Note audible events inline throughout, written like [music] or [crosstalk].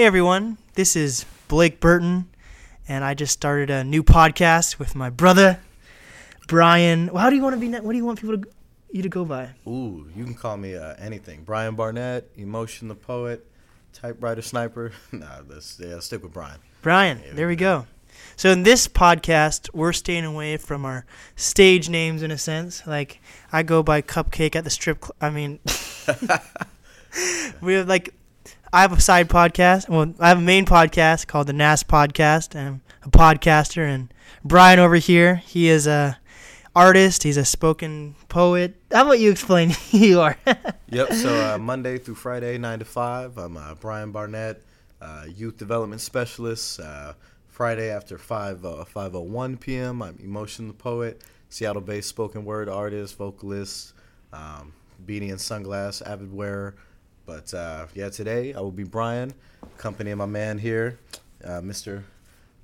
Hey everyone, this is Blake Burton, and I just started a new podcast with my brother, Brian. Well, how do you want to be? ne- What do you want people to you to go by? Ooh, you can call me uh, anything. Brian Barnett, Emotion the Poet, Typewriter Sniper. [laughs] nah, let's yeah, stick with Brian. Brian. There we go. So in this podcast, we're staying away from our stage names in a sense. Like I go by Cupcake at the strip. Cl- I mean, [laughs] [laughs] we have like I have a side podcast. Well, I have a main podcast called the NAS Podcast. I'm a podcaster, and Brian over here, he is a artist. He's a spoken poet. How about you explain [laughs] who you are? [laughs] Yep. So uh, Monday through Friday, nine to five. I'm uh, Brian Barnett, uh, youth development specialist. Uh, Friday after five uh, five oh one p.m. I'm Emotion the Poet, Seattle-based spoken word artist, vocalist, um, beanie and sunglass avid wearer. But uh, yeah, today I will be Brian, accompanying my man here, uh, Mr.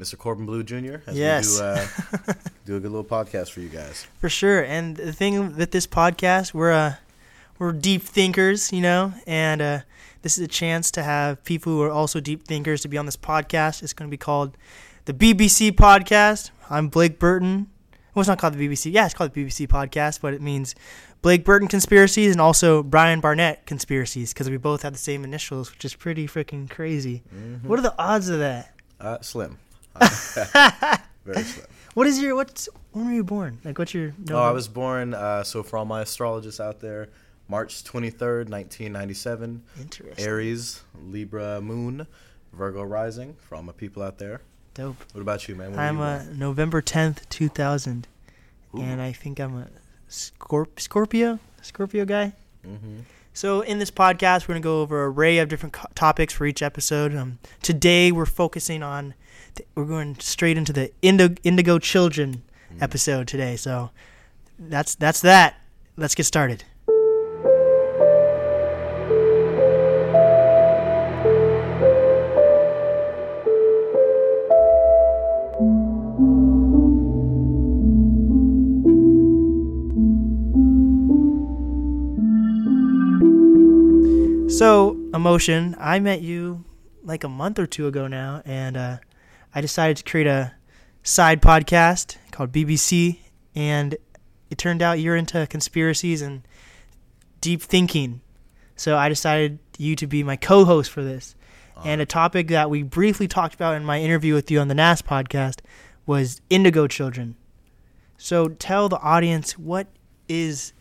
Mr. Corbin Bleu Jr. As Yes. we do, uh, [laughs] do a good little podcast for you guys. For sure. And the thing with this podcast, we're uh, we're deep thinkers, you know, and uh, this is a chance to have people who are also deep thinkers to be on this podcast. It's going to be called the BBC Podcast. I'm Blake Burton. Well, it's not called the BBC. Yeah, it's called the BBC Podcast, but it means Blake Burton Conspiracies and also Brian Barnett Conspiracies because we both have the same initials, which is pretty freaking crazy. Mm-hmm. What are the odds of that? Uh, slim. [laughs] [laughs] Very slim. What is your what's when were you born? Like what's your Oh, I was born, uh, so for all my astrologists out there, March 23rd, 1997, interesting. Aries, Libra moon, Virgo rising, for all my people out there. Dope. What about you, man? Were I'm you uh, born? November 10th, 2000, Ooh. and I think I'm a Scorp- Scorpio, Scorpio guy. Mhm. So in this podcast, we're gonna go over an array of different co- topics for each episode. Um, today we're focusing on, th- we're going straight into the Indo- Indigo Children Mm. episode today. So that's that's that. Let's get started. Emotion, I met you like a month or two ago now, and uh, I decided to create a side podcast called BBC, and it turned out you're into conspiracies and deep thinking. So I decided you to be my co-host for this. And a topic that we briefly talked about in my interview with you on the NAS podcast was indigo children. So tell the audience what is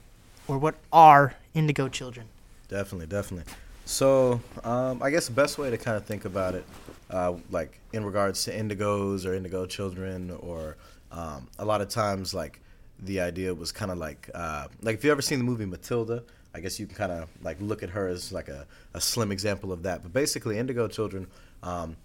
or what are indigo children. Definitely, definitely. So, um, I guess the best way to kind of think about it, uh, like in regards to indigos or indigo children, or um, a lot of times, like the idea was kind of like, uh, like if you ever seen the movie Matilda, I guess you can kind of like look at her as like a, a slim example of that. But basically, indigo children, um,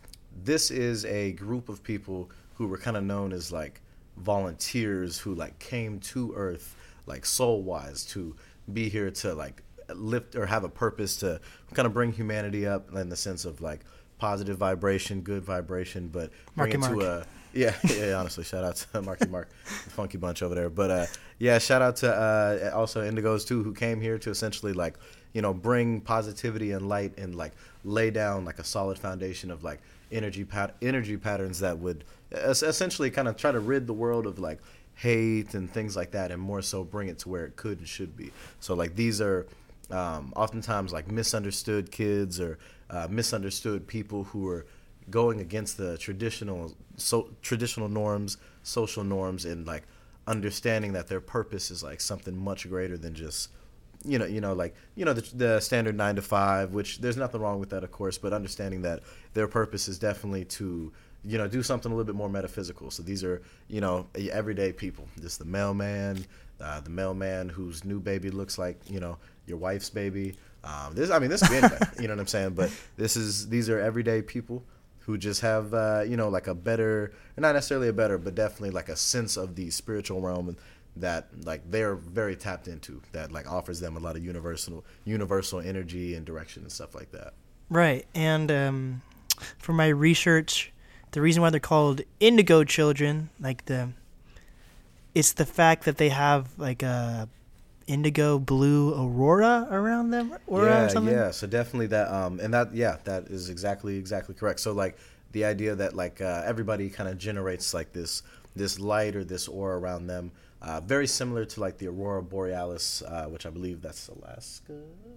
this is a group of people who were kind of known as like volunteers who like came to Earth like soul wise to be here to like lift or have a purpose to kind of bring humanity up in the sense of like positive vibration, good vibration, but bring Marky it to a yeah, [laughs] yeah. Honestly, shout out to [laughs] Marky Mark, the funky bunch over there. But uh, yeah, shout out to uh, also Indigos too, who came here to essentially like you know bring positivity and light and like lay down like a solid foundation of like energy pat- energy patterns that would es- essentially kind of try to rid the world of like hate and things like that, and more so bring it to where it could and should be. So like these are um, oftentimes like misunderstood kids or uh, misunderstood people who are going against the traditional so traditional norms, social norms, and like understanding that their purpose is like something much greater than just you know you know like you know the, the standard nine to five which there's nothing wrong with that of course but understanding that their purpose is definitely to you know do something a little bit more metaphysical. So these are you know everyday people. Just the mailman uh, the mailman whose new baby looks like you know your wife's baby um, this i mean this could be anybody [laughs] you know what i'm saying but this is these are everyday people who just have uh, you know like a better not necessarily a better but definitely like a sense of the spiritual realm that like they're very tapped into that like offers them a lot of universal universal energy and direction and stuff like that Right. And um, for my research, the reason why they're called indigo children, like the, it's the fact that they have like a indigo blue aurora around them aura yeah, or something. yeah. So definitely that, um, and that, yeah, that is exactly exactly correct. So like the idea that like uh, everybody kind of generates like this this light or this aura around them, uh, very similar to like the aurora borealis, uh, which I believe that's Alaska.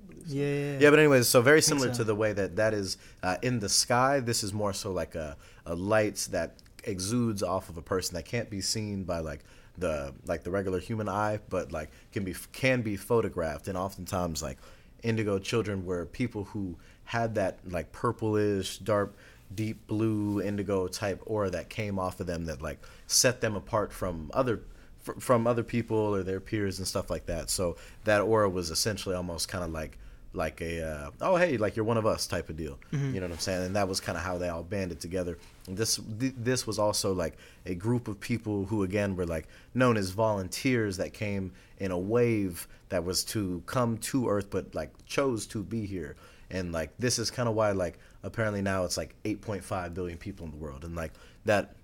Believe so. Yeah, yeah, Yeah, but anyways, so very similar so. to the way that that is uh, in the sky. This is more so like a, a light that exudes off of a person that can't be seen by like the like the regular human eye, but like can be can be photographed. And oftentimes, like indigo children were people who had that like purplish, dark, deep blue indigo type aura that came off of them that like set them apart from other fr- from other people or their peers and stuff like that. So that aura was essentially almost kind of like like a uh, oh hey like you're one of us type of deal. You know what I'm saying? And that was kind of how they all banded together. This th- this was also like a group of people who again were like known as volunteers that came in a wave that was to come to Earth but like chose to be here. And like this is kind of why like apparently now it's like 8.5 billion people in the world and like that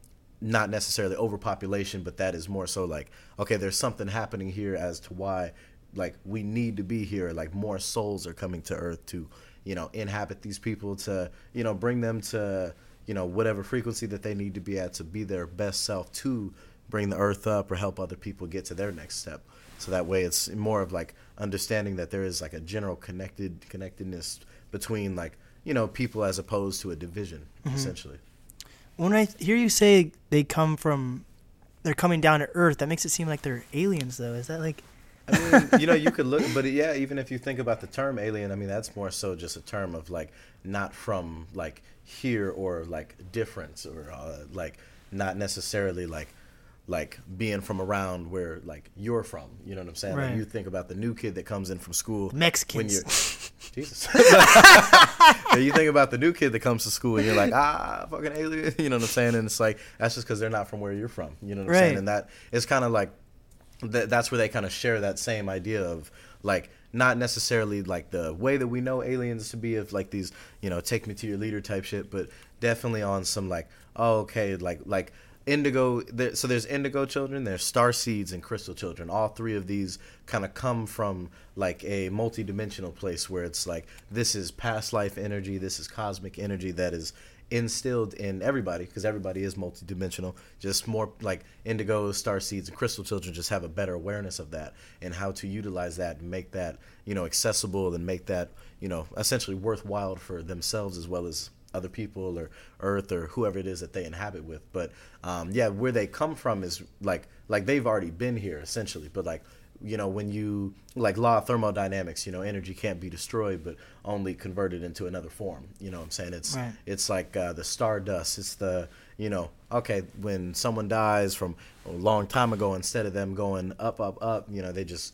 not necessarily overpopulation, but that is more so like, okay, there's something happening here as to why like we need to be here. Like more souls are coming to Earth to, you know, inhabit these people to, you know, bring them to, you know, whatever frequency that they need to be at to be their best self to bring the Earth up or help other people get to their next step. So that way it's more of like understanding that there is like a general connected connectedness between like, you know, people as opposed to a division, mm-hmm. essentially. When I hear you say they come from, they're coming down to Earth, that makes it seem like they're aliens, though. Is that like? I mean, you know, you could look, but yeah, even if you think about the term alien, I mean, that's more so just a term of like not from like here or like difference or uh, like not necessarily like like being from around where like you're from. You know what I'm saying? Like you think about the new kid that comes in from school Mexicans. when you're [laughs] Jesus. [laughs] You think about the new kid that comes to school and you're like, ah, fucking alien. [laughs] You know what I'm saying? And it's like that's just because they're not from where you're from. You know what I'm saying? Right. And that is kind of like th- that's where they kind of share that same idea of like not necessarily like the way that we know aliens to be of like these you know take me to your leader type shit but definitely on some like oh okay like like indigo there, so there's indigo children there's star seeds and crystal children. All three of these kind of come from like a multi-dimensional place where it's like this is past life energy this is cosmic energy that is instilled in everybody because everybody is multidimensional. Just more like indigo, star seeds, and crystal children just have a better awareness of that and how to utilize that and make that you know accessible and make that you know essentially worthwhile for themselves as well as other people or Earth or whoever it is that they inhabit with. But um, yeah, where they come from is like like they've already been here essentially, but like you know when you like law of thermodynamics you know energy can't be destroyed but only converted into another form you know what i'm saying it's Right. it's like uh, the stardust it's the you know okay when someone dies from a long time ago instead of them going up up up you know they just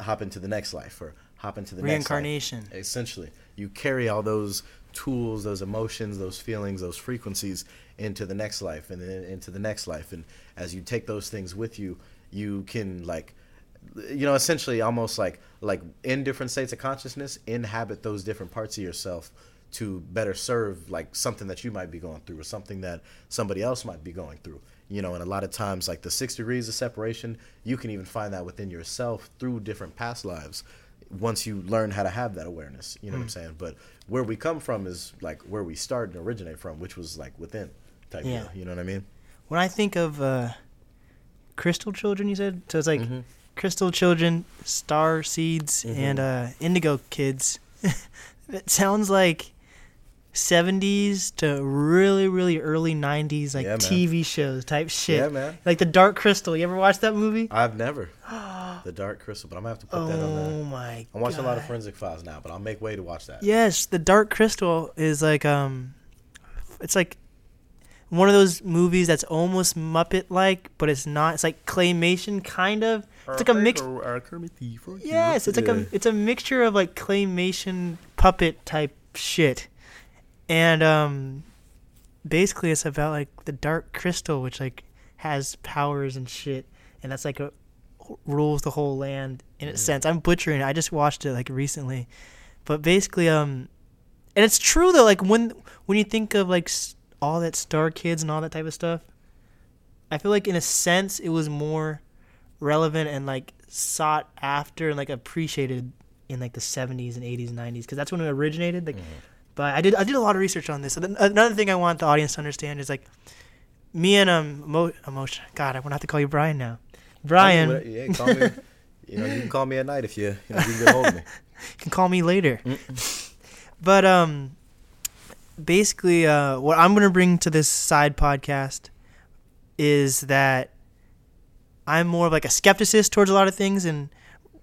hop into the next life or hop into the Reincarnation. next life. essentially you carry all those tools those emotions those feelings those frequencies into the next life and then into the next life and as you take those things with you you can like you know essentially almost like like in different states of consciousness inhabit those different parts of yourself to better serve like something that you might be going through or something that somebody else might be going through you know and a lot of times like the six degrees of separation you can even find that within yourself through different past lives once you learn how to have that awareness you know what i'm saying but where we come from is like where we start and originate from which was like within type Yeah. deal, you know what i mean When I think of uh, crystal children, you said so. It's like Mhm. Crystal children, star seeds, Mhm. and uh, indigo kids. [laughs] it sounds like. 70s to really really early 90s like Yeah. TV shows type shit. Yeah, man. Like the Dark Crystal. You ever watch that movie? I've never. [gasps] the Dark Crystal, but I'm gonna have to put that on there. Oh my I'm watching a lot of Forensic Files now, but I'll make way to watch that. Yes, the Dark Crystal is like um, it's like one of those movies that's almost Muppet like, but it's not. It's like claymation kind of. It's like a mix. Yes, it's like a it's a mixture of like claymation puppet type shit, and um, basically it's about like the Dark Crystal, which like has powers and shit, and that's like a rules the whole land in a sense. I'm butchering it. I just watched it like recently, but basically um, and it's true though. Like when when you think of like all that Star Kids and all that type of stuff, I feel like in a sense it was more relevant and like sought after and like appreciated in like the 70s and 80s and 90s because that's when it originated. Like, but I did I did a lot of research on this. And another thing I want the audience to understand is like me and um Mo- emotion. God, I want to have to call you Brian now. Brian, Call me what- yeah, call me. you know, you can call me at night if you, you know, you can get hold of me. [laughs] you can call me later. [laughs] but um, basically, uh, what I'm gonna bring to this side podcast is that I'm more of like a skepticist towards a lot of things, and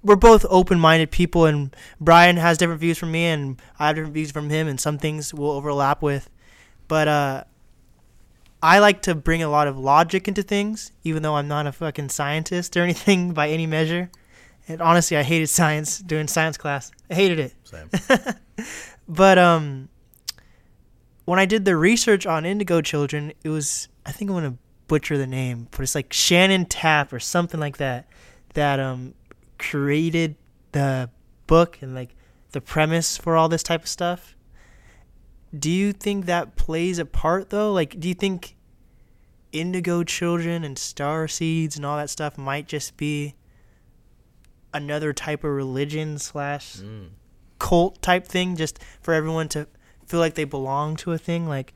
we're both open-minded people. And Brian has different views from me, and I have different views from him, and some things will overlap with. But uh, I like to bring a lot of logic into things, even though I'm not a fucking scientist or [laughs] anything by any measure. And honestly, I hated science doing science class. I hated it. Same. [laughs] But um, when I did the research on Indigo Children, it was I think I'm gonna butcher the name, but it's like Shannon Tapp or something like that that um created the book and like the premise for all this type of stuff. Do you think that plays a part though? Like, do you think Indigo Children and Star Seeds and all that stuff might just be another type of religion slash Mm. cult type thing just for everyone to feel like they belong to a thing like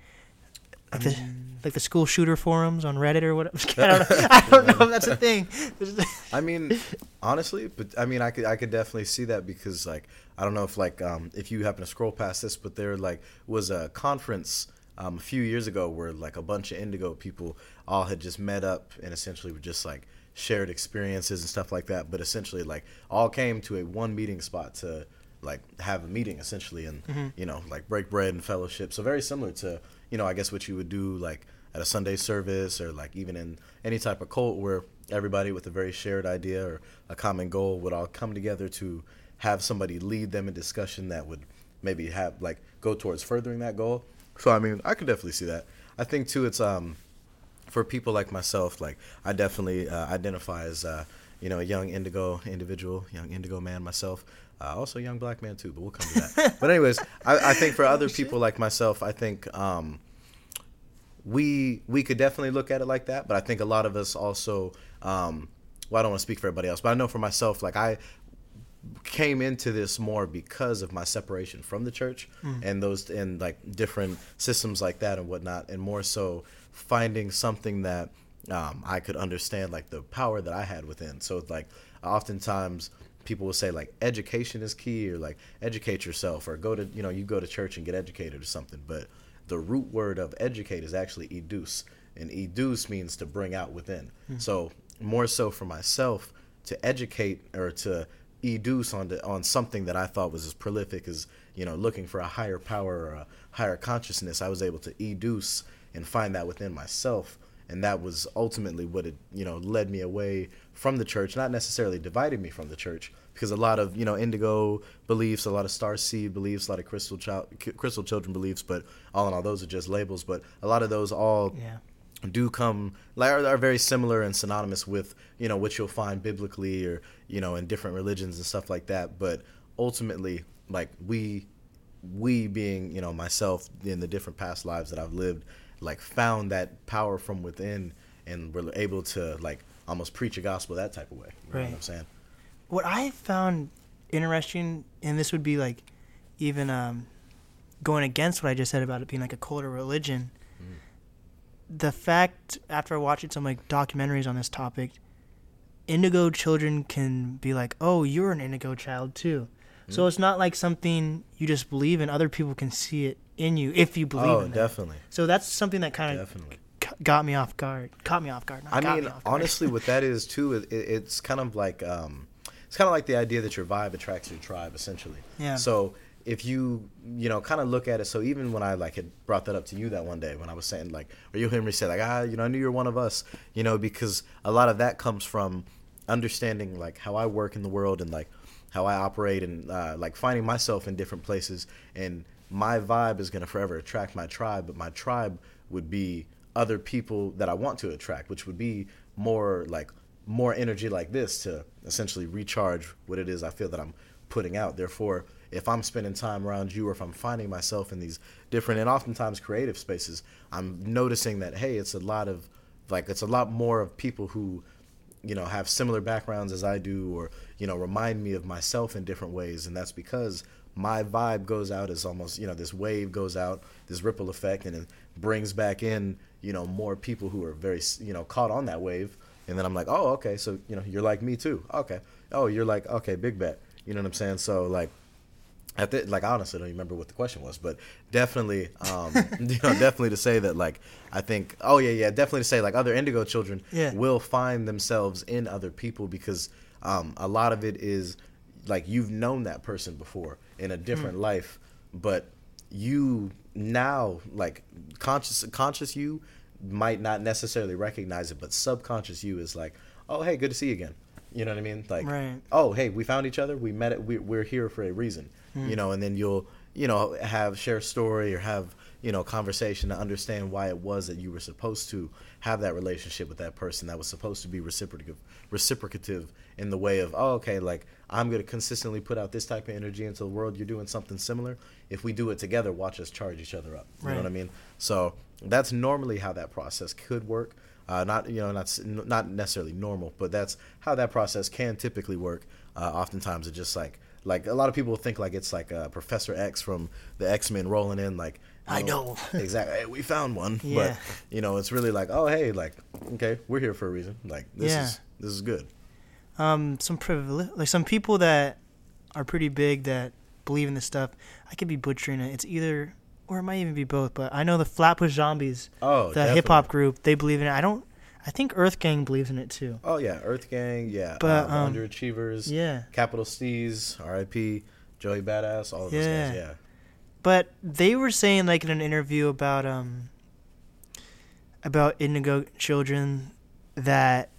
like the, like the school shooter forums on Reddit or whatever. [laughs] I don't [laughs] know, I don't know if that's a thing. [laughs] I mean, honestly, but I mean, I could I could definitely see that because like I don't know if like um if you happen to scroll past this, but there like was a conference um a few years ago where like a bunch of Indigo people all had just met up and essentially were just like shared experiences and stuff like that. But essentially, like all came to a one meeting spot to like have a meeting essentially and you know like break bread and fellowship. So very similar to you know I guess what you would do like at a Sunday service or like even in any type of cult where everybody with a very shared idea or a common goal would all come together to have somebody lead them in discussion that would maybe have like go towards furthering that goal. So I mean, I could definitely see that. I think too, it's um for people like myself, like I definitely uh, identify as uh, you know a young indigo individual, young indigo man myself. Uh, also a young black man too, but we'll come to that. [laughs] but anyways, I, I think for other people like myself, I think um, we we could definitely look at it like that. But I think a lot of us also, um, well, I don't want to speak for everybody else, but I know for myself, like I came into this more because of my separation from the church and those and like different systems like that and whatnot, and more so finding something that um, I could understand, like the power that I had within. So like oftentimes people will say like education is key or like educate yourself or go to you know you go to church and get educated or something, but the root word of educate is actually educe, and educe means to bring out within. Hmm. So more so for myself to educate or to educe on the, on something that I thought was as prolific as you know looking for a higher power or a higher consciousness. I was able to educe and find that within myself, and that was ultimately what it you know led me away from the church. Not necessarily divided me from the church because a lot of you know indigo beliefs, a lot of star seed beliefs, a lot of crystal child, crystal children beliefs, but all in all, those are just labels. But a lot of those all yeah. do come like are, are very similar and synonymous with you know what you'll find biblically or you know in different religions and stuff like that but ultimately like we we being you know myself in the different past lives that I've lived like found that power from within and were able to like almost preach a gospel that type of way you know Right. what I'm saying What I found interesting, and this would be like even um, going against what I just said about it being like a cult or religion. The fact after watching some like documentaries on this topic, indigo children can be like, "Oh, you're an indigo child too." So it's not like something you just believe in. Other people can see it in you if you believe oh in it. definitely So that's something that kind of definitely got me off guard. Caught me off guard. Not I got mean, me off guard. honestly, what that [laughs] is too, it- it's kind of like um, it's kind of like the idea that your vibe attracts your tribe, essentially. Yeah. So if you you know kind of look at it, so even when I like had brought that up to you that one day when I was saying like, or you hear me say like, ah, you know, I knew you're one of us, you know, because a lot of that comes from understanding like how I work in the world and like how I operate and uh, like finding myself in different places and my vibe is gonna forever attract my tribe, but my tribe would be other people that I want to attract, which would be more like more energy like this to essentially recharge what it is I feel that I'm putting out. Therefore, if I'm spending time around you or if I'm finding myself in these different and oftentimes creative spaces, I'm noticing that hey, it's a lot of like it's a lot more of people who you know have similar backgrounds as I do, or you know remind me of myself in different ways, and that's because my vibe goes out as almost you know this wave goes out, this ripple effect, and it brings back in you know more people who are very you know caught on that wave, and then I'm like, oh okay, so you know you're like me too, okay, oh you're like okay, big bet, you know what I'm saying? So like at the, like honestly, I don't even remember what the question was, but definitely, um, [laughs] [laughs] you know, definitely to say that like I think, oh yeah, yeah, definitely to say like other indigo children Yeah. will find themselves in other people because um, a lot of it is like you've known that person before in a different life, but you now like conscious conscious you might not necessarily recognize it, but subconscious you is like, oh hey, good to see you again. You know what I mean? Like, Right. oh hey, we found each other. We met it. We, we're here for a reason. Hmm. You know, and then you'll you know have share a story or have you know conversation to understand why it was that you were supposed to have that relationship with that person that was supposed to be reciprocative reciprocative in the way of oh okay like i'm going to consistently put out this type of energy into the world you're doing something similar if we do it together watch us charge each other up you know what i mean so that's normally how that process could work uh, not you know not not necessarily normal but that's how that process can typically work uh, oftentimes it's just like like a lot of people think like it's like uh, professor x from the x-men rolling in like I know. [laughs] exactly hey, we found one Yeah. but you know it's really like oh hey like okay we're here for a reason like this Yeah. is this is good um some privilege like some people that are pretty big that believe in this stuff i could be butchering it it's either or it might even be both but i know the flatbush zombies oh the hip-hop group they believe in it. I don't i think earth gang believes in it too. Oh yeah earth gang yeah But, uh, the um, underachievers yeah. Capital steez rip joey badass all of those Yeah. guys yeah. But they were saying like in an interview about um about indigo children that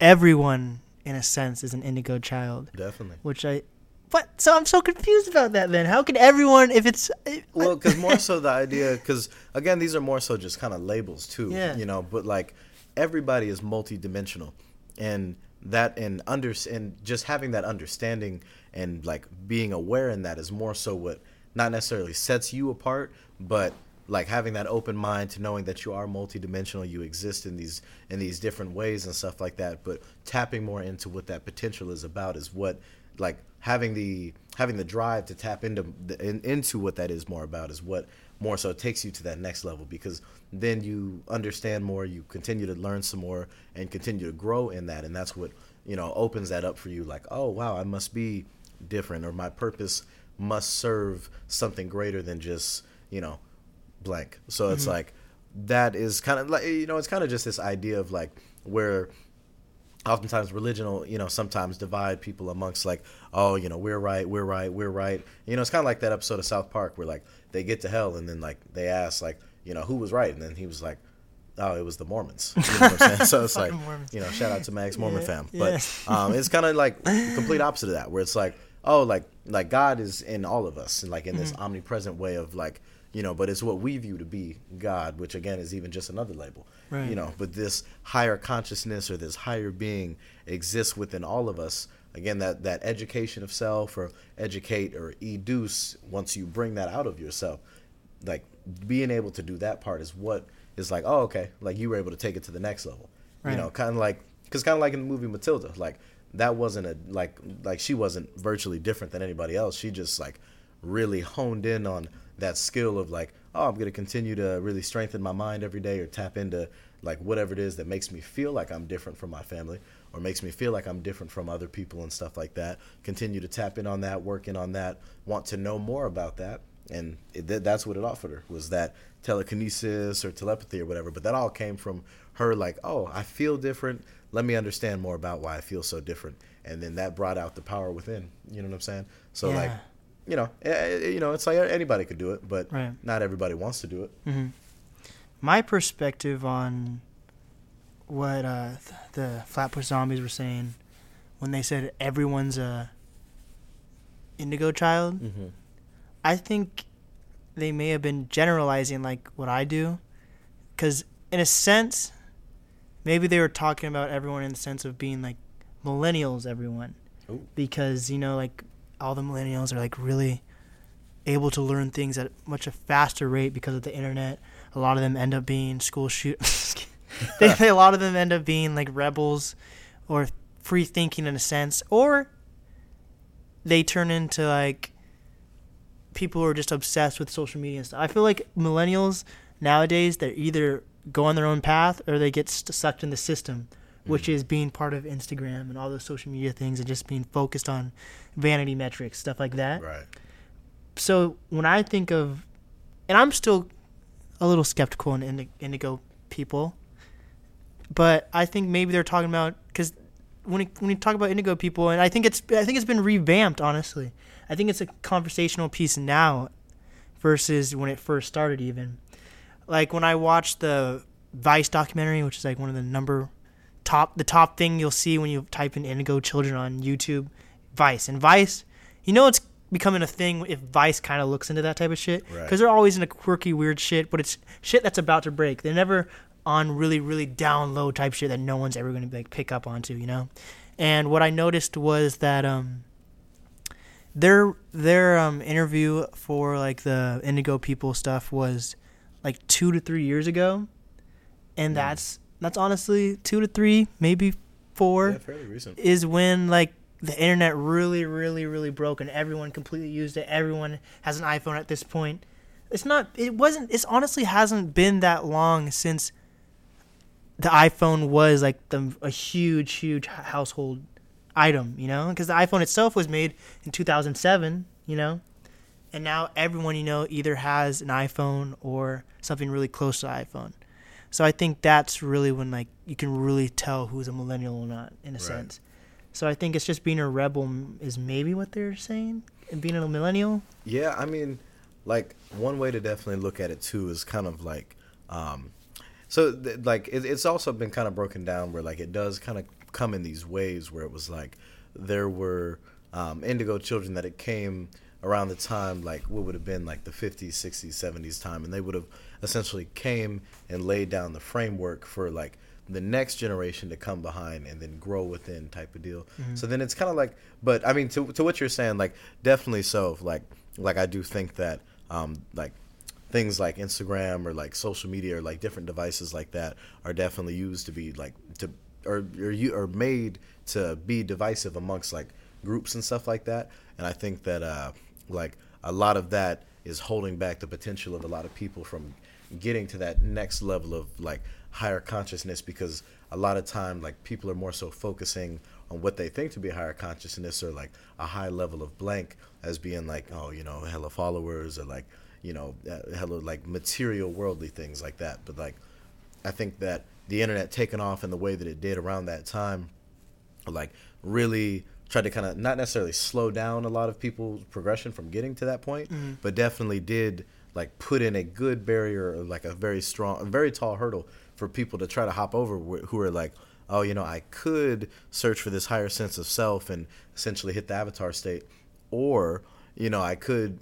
everyone in a sense is an indigo child. Definitely. Which i what? So i'm so confused about that then how can everyone if it's uh, well because more [laughs] so the idea because again these are more so just kind of labels too Yeah. you know but like everybody is multidimensional. And that and under and just having that understanding and like being aware in that is more so what not necessarily sets you apart but like having that open mind to knowing that you are multidimensional you exist in these in these different ways and stuff like that but tapping more into what that potential is about is what like having the having the drive to tap into the, in, into what that is more about is what more so takes you to that next level because then you understand more you continue to learn some more and continue to grow in that. And that's what you know opens that up for you. Like oh wow i must be different or my purpose must serve something greater than just you know blank. So it's mm-hmm. like that is kind of like you know it's kind of just this idea of like where oftentimes religion will you know sometimes divide people amongst like oh you know we're right we're right we're right you know it's kind of like that episode of south park where like they get to hell and then like they ask like you know who was right and then he was like oh it was the mormons you know what i'm saying so it's [laughs] like Mormons. you know shout out to max mormon Yeah, fam yeah. but um it's kind of like the complete opposite of that where it's like oh like like god is in all of us and like in Mm-hmm. this omnipresent way of like you know but it's what we view to be god which again is even just another label Right. you know but this higher consciousness or this higher being exists within all of us again that that education of self or educate or educe once you bring that out of yourself like being able to do that part is what is like oh okay like you were able to take it to the next level Right. you know kind of like because kind of like in the movie matilda like that wasn't a like like she wasn't virtually different than anybody else she just like really honed in on that skill of like oh i'm going to continue to really strengthen my mind every day or tap into like whatever it is that makes me feel like i'm different from my family or makes me feel like i'm different from other people and stuff like that. Continue to tap in on that work in on that want to know more about that. And it, th- that's what it offered her was that telekinesis or telepathy or whatever. But that all came from her like oh i feel different. Let me understand more about why i feel so different. And then that brought out the power within. You know what i'm saying? So like Yeah. You know eh, eh, you know it's like anybody could do it but Right. not everybody wants to do it hmm My perspective on what uh, th- the Flatbush Zombies were saying when they said everyone's a indigo child, mm-hmm. I think they may have been generalizing like what I do, because in a sense, maybe they were talking about everyone in the sense of being like millennials, everyone, Ooh. because you know like all the millennials are like really able to learn things at much a faster rate because of the internet. A lot of them end up being school shoot. [laughs] [laughs] they, they- a lot of them end up being like rebels, or free thinking in a sense, or they turn into like people who are just obsessed with social media and stuff. I feel like millennials nowadays they're either go on their own path or they get st- sucked in the system, which Mm. is being part of Instagram and all those social media things and just being focused on vanity metrics, stuff like that. Right. So when I think of, and I'm still a little skeptical in Indi- Indigo people, but I think maybe they're talking about because when you, when you talk about Indigo people, and I think it's I think it's been revamped. Honestly, I think it's a conversational piece now versus when it first started. Even like when I watched the Vice documentary, which is like one of the number top the top thing you'll see when you type in Indigo Children on YouTube, Vice and Vice. You know it's becoming a thing if Vice kind of looks into that type of shit because Right. they're always into quirky, weird shit, but it's shit that's about to break. They're never on really, really down low type shit that no one's ever going to like pick up onto, you know. And what I noticed was that um, their their um interview for like the Indigo people stuff was like two to three years ago, and Mm. that's that's honestly two to three, maybe four Yeah, fairly recent. is when like the internet really, really, really broke and everyone completely used it. Everyone has an iPhone at this point. It's not. It wasn't. It's honestly hasn't been that long since the iPhone was like the a huge, huge household item. You know, because the iPhone itself was made in 2007. You know, and now everyone you know either has an iPhone or something really close to iPhone. So I think that's really when like you can really tell who's a millennial or not in a Right. sense. So I think it's just being a rebel is maybe what they're saying, and being a millennial. Yeah, I mean, like one way to definitely look at it too is kind of like, um, so th- like it, it's also been kind of broken down where like it does kind of come in these waves where it was like there were um, indigo children that it came around the time like what would have been like the 50s 60s 70s time and they would have essentially came and laid down the framework for like the next generation to come behind and then grow within type of deal. So then it's kind of like but i mean to, to what you're saying like definitely so. Like like i do think that um like things like Instagram or like social media or like different devices like that are definitely used to be like to or or you are made to be divisive amongst like groups and stuff like that. And I think that uh like a lot of that is holding back the potential of a lot of people from getting to that next level of like higher consciousness because a lot of time like people are more so focusing on what they think to be higher consciousness or like a high level of blank as being like oh you know hella followers or like you know uh, hella like material worldly things like that. But like i think that the internet taking off in the way that it did around that time like really tried to kind of not necessarily slow down a lot of people's progression from getting to that point but definitely did like put in a good barrier like a very strong a very tall hurdle for people to try to hop over who are like oh you know i could search for this higher sense of self and essentially hit the avatar state or you know i could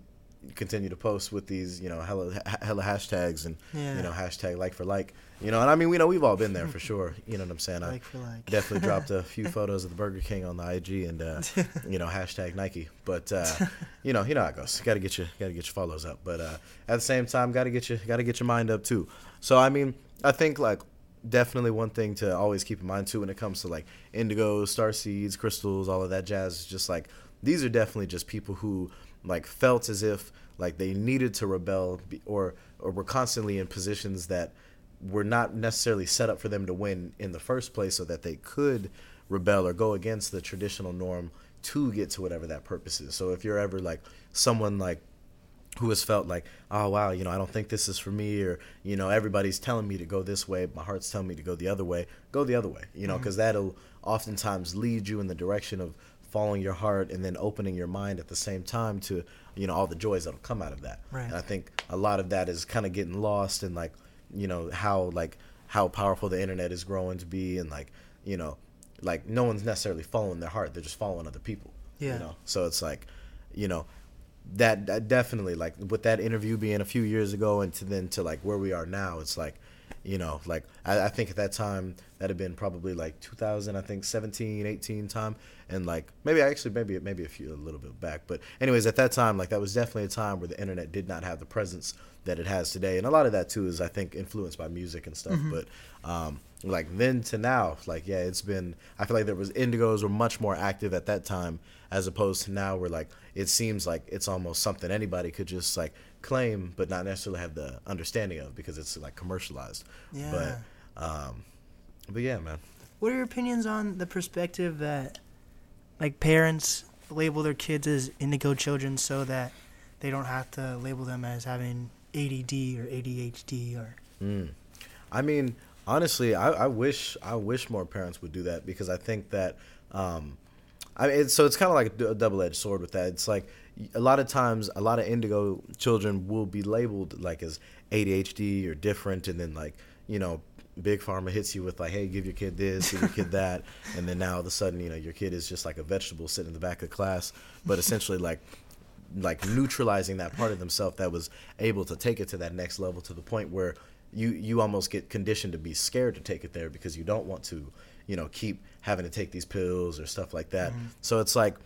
continue to post with these you know hella hella hashtags and Yeah. you know hashtag like for like you know and i mean we know we've all been there for sure you know what i'm saying I, Like for like. definitely [laughs] dropped a few photos of the Burger King on the IG and uh, [laughs] you know hashtag Nike. But uh, you know you know how it goes. Got to get your got to get your follows up. But uh, at the same time, got to get your got to get your mind up too. So I mean, I think like definitely one thing to always keep in mind too when it comes to like indigo, star seeds, crystals, all of that jazz. Is just like these are definitely just people who like felt as if like they needed to rebel or or were constantly in positions that were not necessarily set up for them to win in the first place so that they could rebel or go against the traditional norm to get to whatever that purpose is. So if you're ever like someone like who has felt like, oh wow, you know, I don't think this is for me, or you know, everybody's telling me to go this way, my heart's telling me to go the other way. Go the other way, you know, mm-hmm. because that'll oftentimes lead you in the direction of following your heart and then opening your mind at the same time to you know all the joys that'll come out of that. Right. And I think a lot of that is kind of getting lost in like you know how like how powerful the internet is growing to be and like you know like no one's necessarily following their heart they're just following other people Yeah. you know so it's like you know that, that definitely like with that interview being a few years ago and to then to like where we are now it's like you know, like I, I think at that time that had been probably like 2000, I think 17, 18 time, and like maybe actually maybe maybe a few a little bit back, but anyways, at that time, like that was definitely a time where the internet did not have the presence that it has today, and a lot of that too is I think influenced by music and stuff. Mm-hmm. But um, like then to now, like yeah, it's been. I feel like there was indigos were much more active at that time as opposed to now, where like it seems like it's almost something anybody could just like claim, but not necessarily have the understanding of because it's like commercialized. Yeah. But um, but yeah, man. What are your opinions on the perspective that, like, parents label their kids as indigo children so that they don't have to label them as having ADD or ADHD or. Mm. I mean, honestly, I, I wish I wish more parents would do that because I think that, um, I mean, it's, so it's kind of like a double edged sword with that. It's like a lot of times, a lot of indigo children will be labeled like as ADHD or different, and then like you know, big pharma hits you with like, hey, give your kid this, give your kid that, [laughs] and then now all of a sudden, you know, your kid is just like a vegetable sitting in the back of class, but essentially like like neutralizing that part of themselves that was able to take it to that next level to the point where you you almost get conditioned to be scared to take it there because you don't want to you know keep having to take these pills or stuff like that. Mm-hmm. So it's like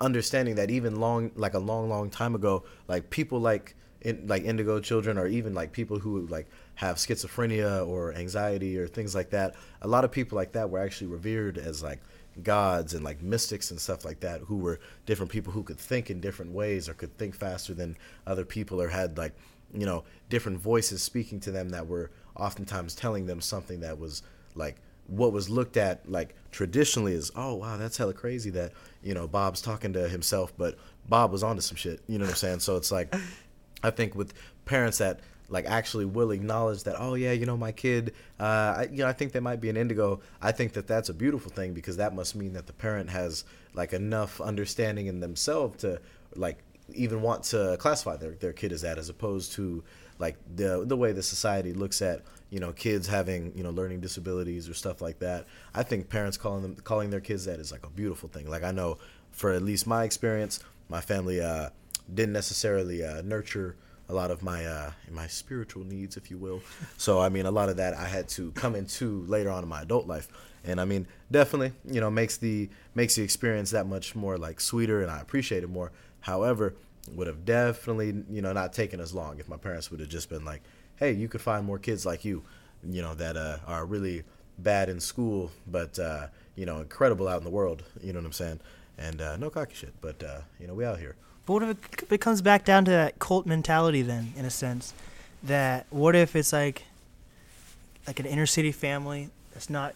understanding that even long like a long long time ago like people like in like indigo children or even like people who like have schizophrenia or anxiety or things like that a lot of people like that were actually revered as like gods and like mystics and stuff like that who were different people who could think in different ways or could think faster than other people or had like you know different voices speaking to them that were oftentimes telling them something that was like what was looked at like traditionally is oh wow that's hella crazy that you know Bob's talking to himself but Bob was onto some shit. You know what I'm saying? So it's like [laughs] I think with parents that like actually will acknowledge that oh yeah you know my kid uh, I, you know I think they might be an indigo I think that that's a beautiful thing because that must mean that the parent has like enough understanding in themselves to like even want to classify their, their kid as that as opposed to like the the way the society looks at you know kids having you know learning disabilities or stuff like that I think parents calling them calling their kids that is like a beautiful thing like I know for at least my experience my family uh, didn't necessarily uh, nurture a lot of my uh, my spiritual needs, if you will. [laughs] So I mean, a lot of that I had to come into later on in my adult life, and I mean, definitely, you know, makes the makes the experience that much more like sweeter, and I appreciate it more. However, would have definitely you know not taken as long if my parents would have just been like, hey, you could find more kids like you, you know, that uh, are really bad in school, but uh, you know, incredible out in the world. You know what I'm saying? And uh, no cocky shit, but uh, you know, we out here. But what if it, comes back down to that cult mentality then, in a sense? That what if it's like like an inner city family that's not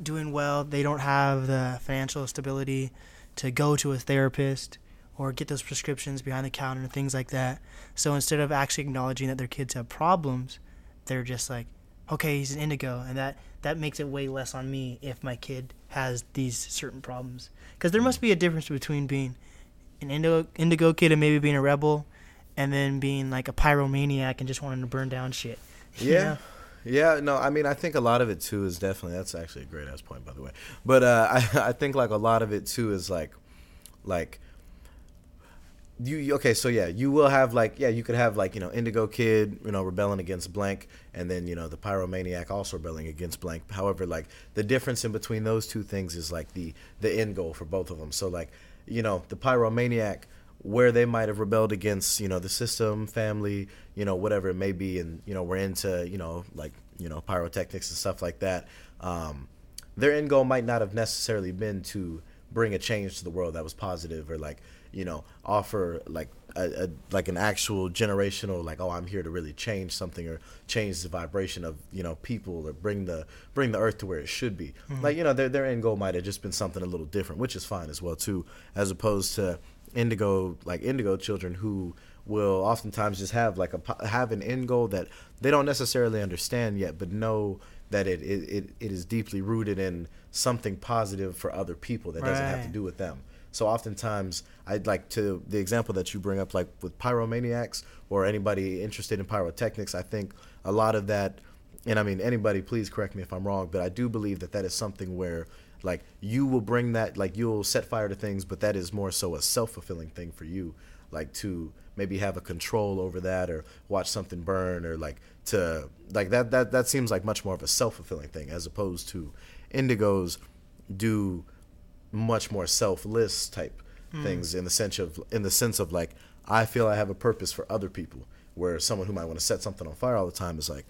doing well, they don't have the financial stability to go to a therapist or get those prescriptions behind the counter and things like that. So instead of actually acknowledging that their kids have problems, they're just like, okay, he's an indigo, and that that makes it way less on me if my kid has these certain problems. Because there must be a difference between being an indigo, indigo kid and maybe being a rebel, and then being like a pyromaniac and just wanting to burn down shit. [laughs] Yeah. know? Yeah, no, I mean, I think a lot of it too is definitely that's actually a great ass point, by the way. But uh, [laughs] I, I think like a lot of it too is like, like, you okay? So yeah, you will have like yeah, you could have like you know Indigo Kid, you know, rebelling against blank, and then you know the Pyromaniac also rebelling against blank. However, like the difference in between those two things is like the the end goal for both of them. So like you know the Pyromaniac where they might have rebelled against you know the system family you know whatever it may be and you know we're into you know like you know pyrotechnics and stuff like that um, their end goal might not have necessarily been to bring a change to the world that was positive or like you know offer like a, a like an actual generational like oh i'm here to really change something or change the vibration of you know people or bring the bring the earth to where it should be. Mm-hmm. Like you know their, their end goal might have just been something a little different which is fine as well too as opposed to indigo like indigo children who will oftentimes just have like a have an end goal that they don't necessarily understand yet but know that it it, it, it is deeply rooted in something positive for other people that doesn't have to do with them so oftentimes i'd like to the example that you bring up like with pyromaniacs or anybody interested in pyrotechnics i think a lot of that and I mean anybody please correct me if I'm wrong, but I do believe that that is something where like you will bring that like you'll set fire to things, but that is more so a self-fulfilling thing for you, like to maybe have a control over that or watch something burn or like to like that that that seems like much more of a self-fulfilling thing as opposed to indigos do much more selfless type mm. things in the sense of in the sense of like I feel I have a purpose for other people where someone who might want to set something on fire all the time is like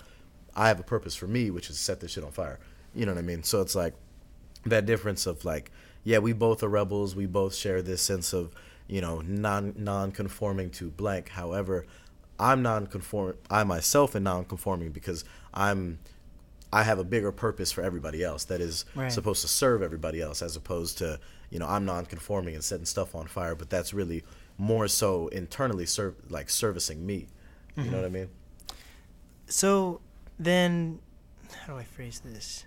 I have a purpose for me which is set this shit on fire. You know what I mean? So it's like that difference of like yeah we both are rebels we both share this sense of you know non non-conforming to blank. However i'm non-conform i myself am non-conforming because i'm i have a bigger purpose for everybody else that is right. supposed to serve everybody else as opposed to you know i'm non-conforming and setting stuff on fire but that's really more so internally serve like servicing me you mm-hmm. know what i mean so then how do i phrase this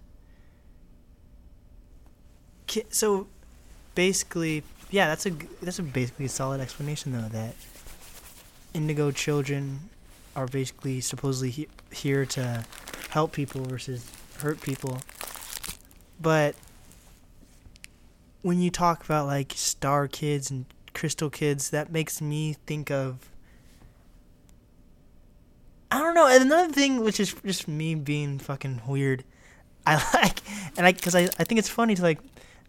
so basically yeah, that's a that's a basically a solid explanation though that indigo children are basically supposedly he, here to help people versus hurt people. But when you talk about like star kids and crystal kids, that makes me think of I don't know. Another thing, which is just me being fucking weird, I [laughs] like, and I, cause I, I think it's funny to like,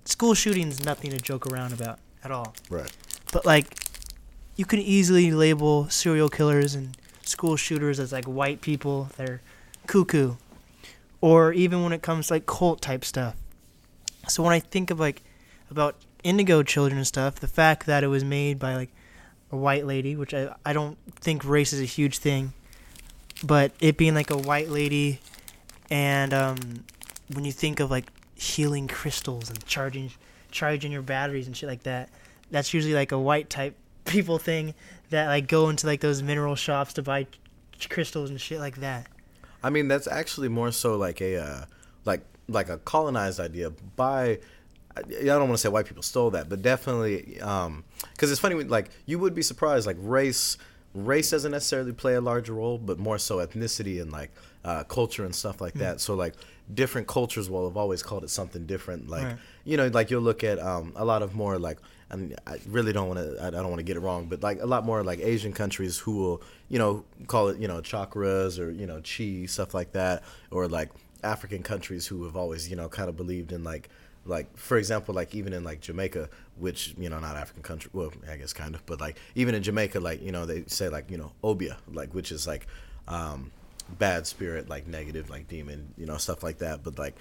school shootings, nothing to joke around about at all. Right. But like, you can easily label serial killers and school shooters as like white people. They're cuckoo, or even when it comes to like cult type stuff. So when I think of like about Indigo Children stuff, the fact that it was made by like a white lady, which I I don't think race is a huge thing, but it being like a white lady, and um, when you think of like healing crystals and charging charging your batteries and shit like that. That's usually like a white type people thing that like go into like those mineral shops to buy crystals and shit like that. I mean, that's actually more so like a uh, like like a colonized idea by. I don't want to say white people stole that, but definitely because um, it's funny. Like you would be surprised. Like race, race doesn't necessarily play a larger role, but more so ethnicity and like uh, culture and stuff like mm. that. So like different cultures will have always called it something different. Like right. you know, like you'll look at um, a lot of more like and I really don't want to I don't want to get it wrong, but like a lot more like Asian countries who will you know call it you know chakras or you know chi stuff like that, or like African countries who have always you know kind of believed in like like for example like even in like jamaica which you know not african country well i guess kind of but like even in jamaica like you know they say like you know obeah like which is like um bad spirit, like negative, like demon, you know, stuff like that. But like,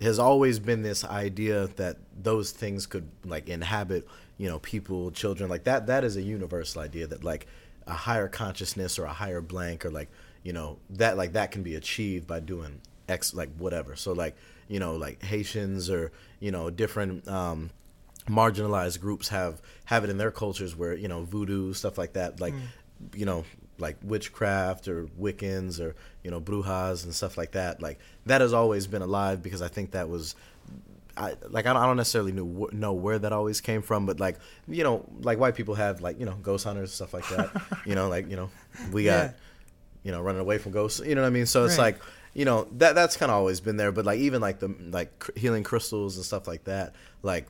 has always been this idea that those things could like inhabit, you know, people, children, like that. That is a universal idea that like a higher consciousness or a higher blank or like you know that like that can be achieved by doing X like whatever. So like you know like Haitians or you know different. um marginalized groups have have it in their cultures where you know voodoo stuff like that like mm. you know like witchcraft or Wiccans or you know brujas and stuff like that. Like that has always been alive because I think that was. I like I don't, I don't necessarily know know where that always came from, but like you know, like white people have like you know ghost hunters and stuff like that. [laughs] you know, like you know, we got yeah. you know running away from ghosts. You know what I mean? So it's right. like you know that that's kind of always been there. But like even like the like healing crystals and stuff like that, like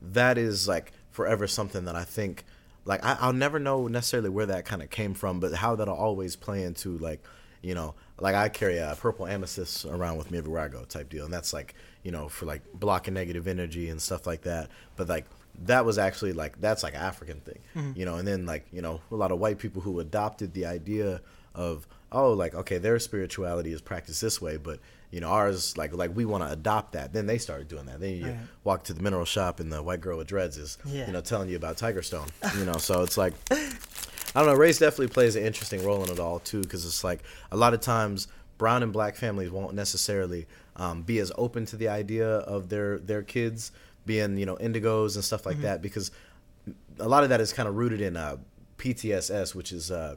that is like forever something that I think like I, will never know necessarily where that kind of came from, but how that'll always play into like, you know, like I carry a purple amethyst around with me everywhere I go, type deal, and that's like, you know, for like blocking negative energy and stuff like that. But like that was actually like that's like African thing, mm-hmm. you know, and then like you know a lot of white people who adopted the idea of oh like okay their spirituality is practiced this way, but you know ours like like we want to adopt that then they started doing that then you right. walk to the mineral shop and the white girl with dreads is yeah. you know telling you about tiger stone you know so it's like [laughs] i don't know race definitely plays an interesting role in it all too because it's like a lot of times brown and black families won't necessarily um, be as open to the idea of their their kids being you know indigos and stuff like mm-hmm. that because a lot of that is kind of rooted in uh, ptss which is uh,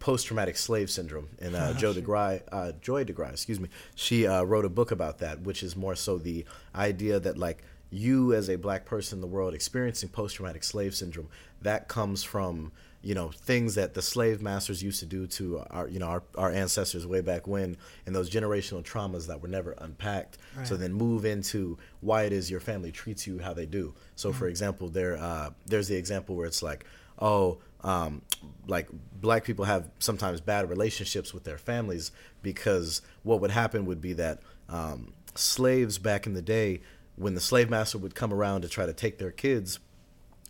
post-traumatic slave syndrome and uh, [laughs] joe DeGruy, uh, joy DeGruy, excuse me she uh, wrote a book about that which is more so the idea that like you as a black person in the world experiencing post-traumatic slave syndrome that comes from you know things that the slave masters used to do to our you know our, our ancestors way back when and those generational traumas that were never unpacked right. so then move into why it is your family treats you how they do so mm-hmm. for example there uh, there's the example where it's like oh, um, like black people have sometimes bad relationships with their families because what would happen would be that um, slaves back in the day, when the slave master would come around to try to take their kids,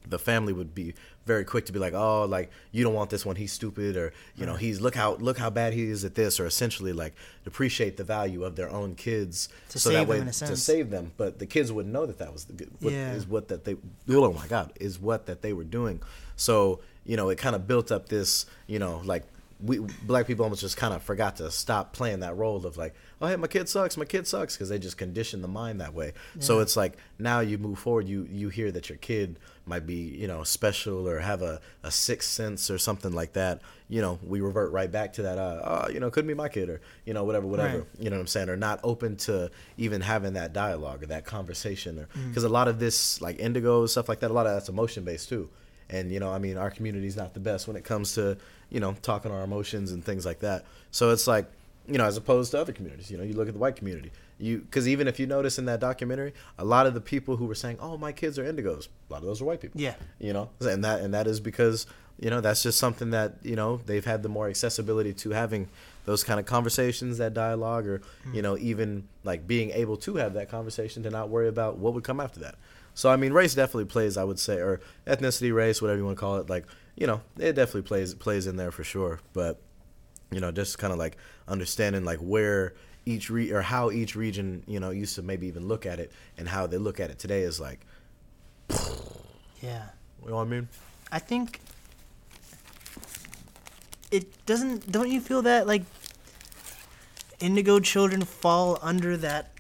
the family would be very quick to be like, oh, like you don't want this one, he's stupid, or you know, he's look how look how bad he is at this, or essentially like depreciate the value of their own kids To so save that way them in a to save them. But the kids wouldn't know that that was the good, what, Yeah. is what that they oh my god is what that they were doing. So you know, it kind of built up this you know like. We black people almost just kind of forgot to stop playing that role of like, oh hey, my kid sucks, my kid sucks, because they just condition the mind that way. So it's like now you move forward, you you hear that your kid might be you know special or have a, a sixth sense or something like that. You know, we revert right back to that. Uh, oh, you know, could be my kid or you know whatever, whatever. Right. You know what I'm saying? Or not open to even having that dialogue or that conversation, or Mm. because a lot of this like indigo stuff like that, a lot of that's emotion based too. And you know, I mean, our community's not the best when it comes to you know talking our emotions and things like that. So it's like you know, as opposed to other communities. You know, you look at the white community. You because even if you notice in that documentary, a lot of the people who were saying, "Oh, my kids are indigos," a lot of those are white people. Yeah. You know, and that and that is because you know that's just something that you know they've had the more accessibility to having those kind of conversations, that dialogue, or you mm. know even like being able to have that conversation to not worry about what would come after that. So I mean, race definitely plays, I would say, or ethnicity, race, whatever you want to call it. Like you know, it definitely plays plays in there for sure. But you know, just kind of like understanding like where each re or how each region you know used to maybe even look at it and how they look at it today is like, Yeah. you know what I mean? I think it doesn't. Don't you feel that like indigo children fall under that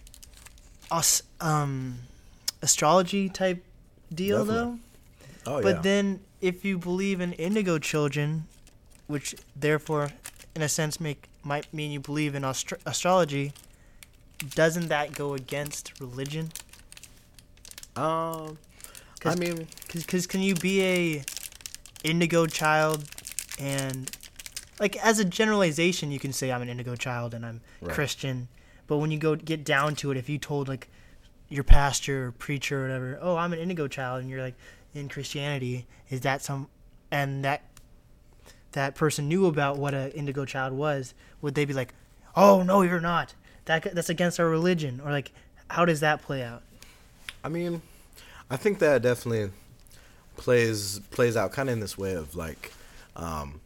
os, um astrology type deal Definitely. though? Oh but yeah. But then if you believe in indigo children, which therefore in a sense make might mean you believe in astro- astrology, doesn't that go against religion? um, Cause, i mean, Because can you be a indigo child and like as a generalization you can say I'm an indigo child and I'm Right. Christian, but when you go get down to it, if you told like your pastor or preacher or whatever, oh I'm an indigo child and you're like in Christianity, is that some and that that person knew about what an indigo child was, would they be like, oh no you're not, that that's against our religion, or like how does that play out? I mean, I think that definitely plays plays out kind of in this way of like, um,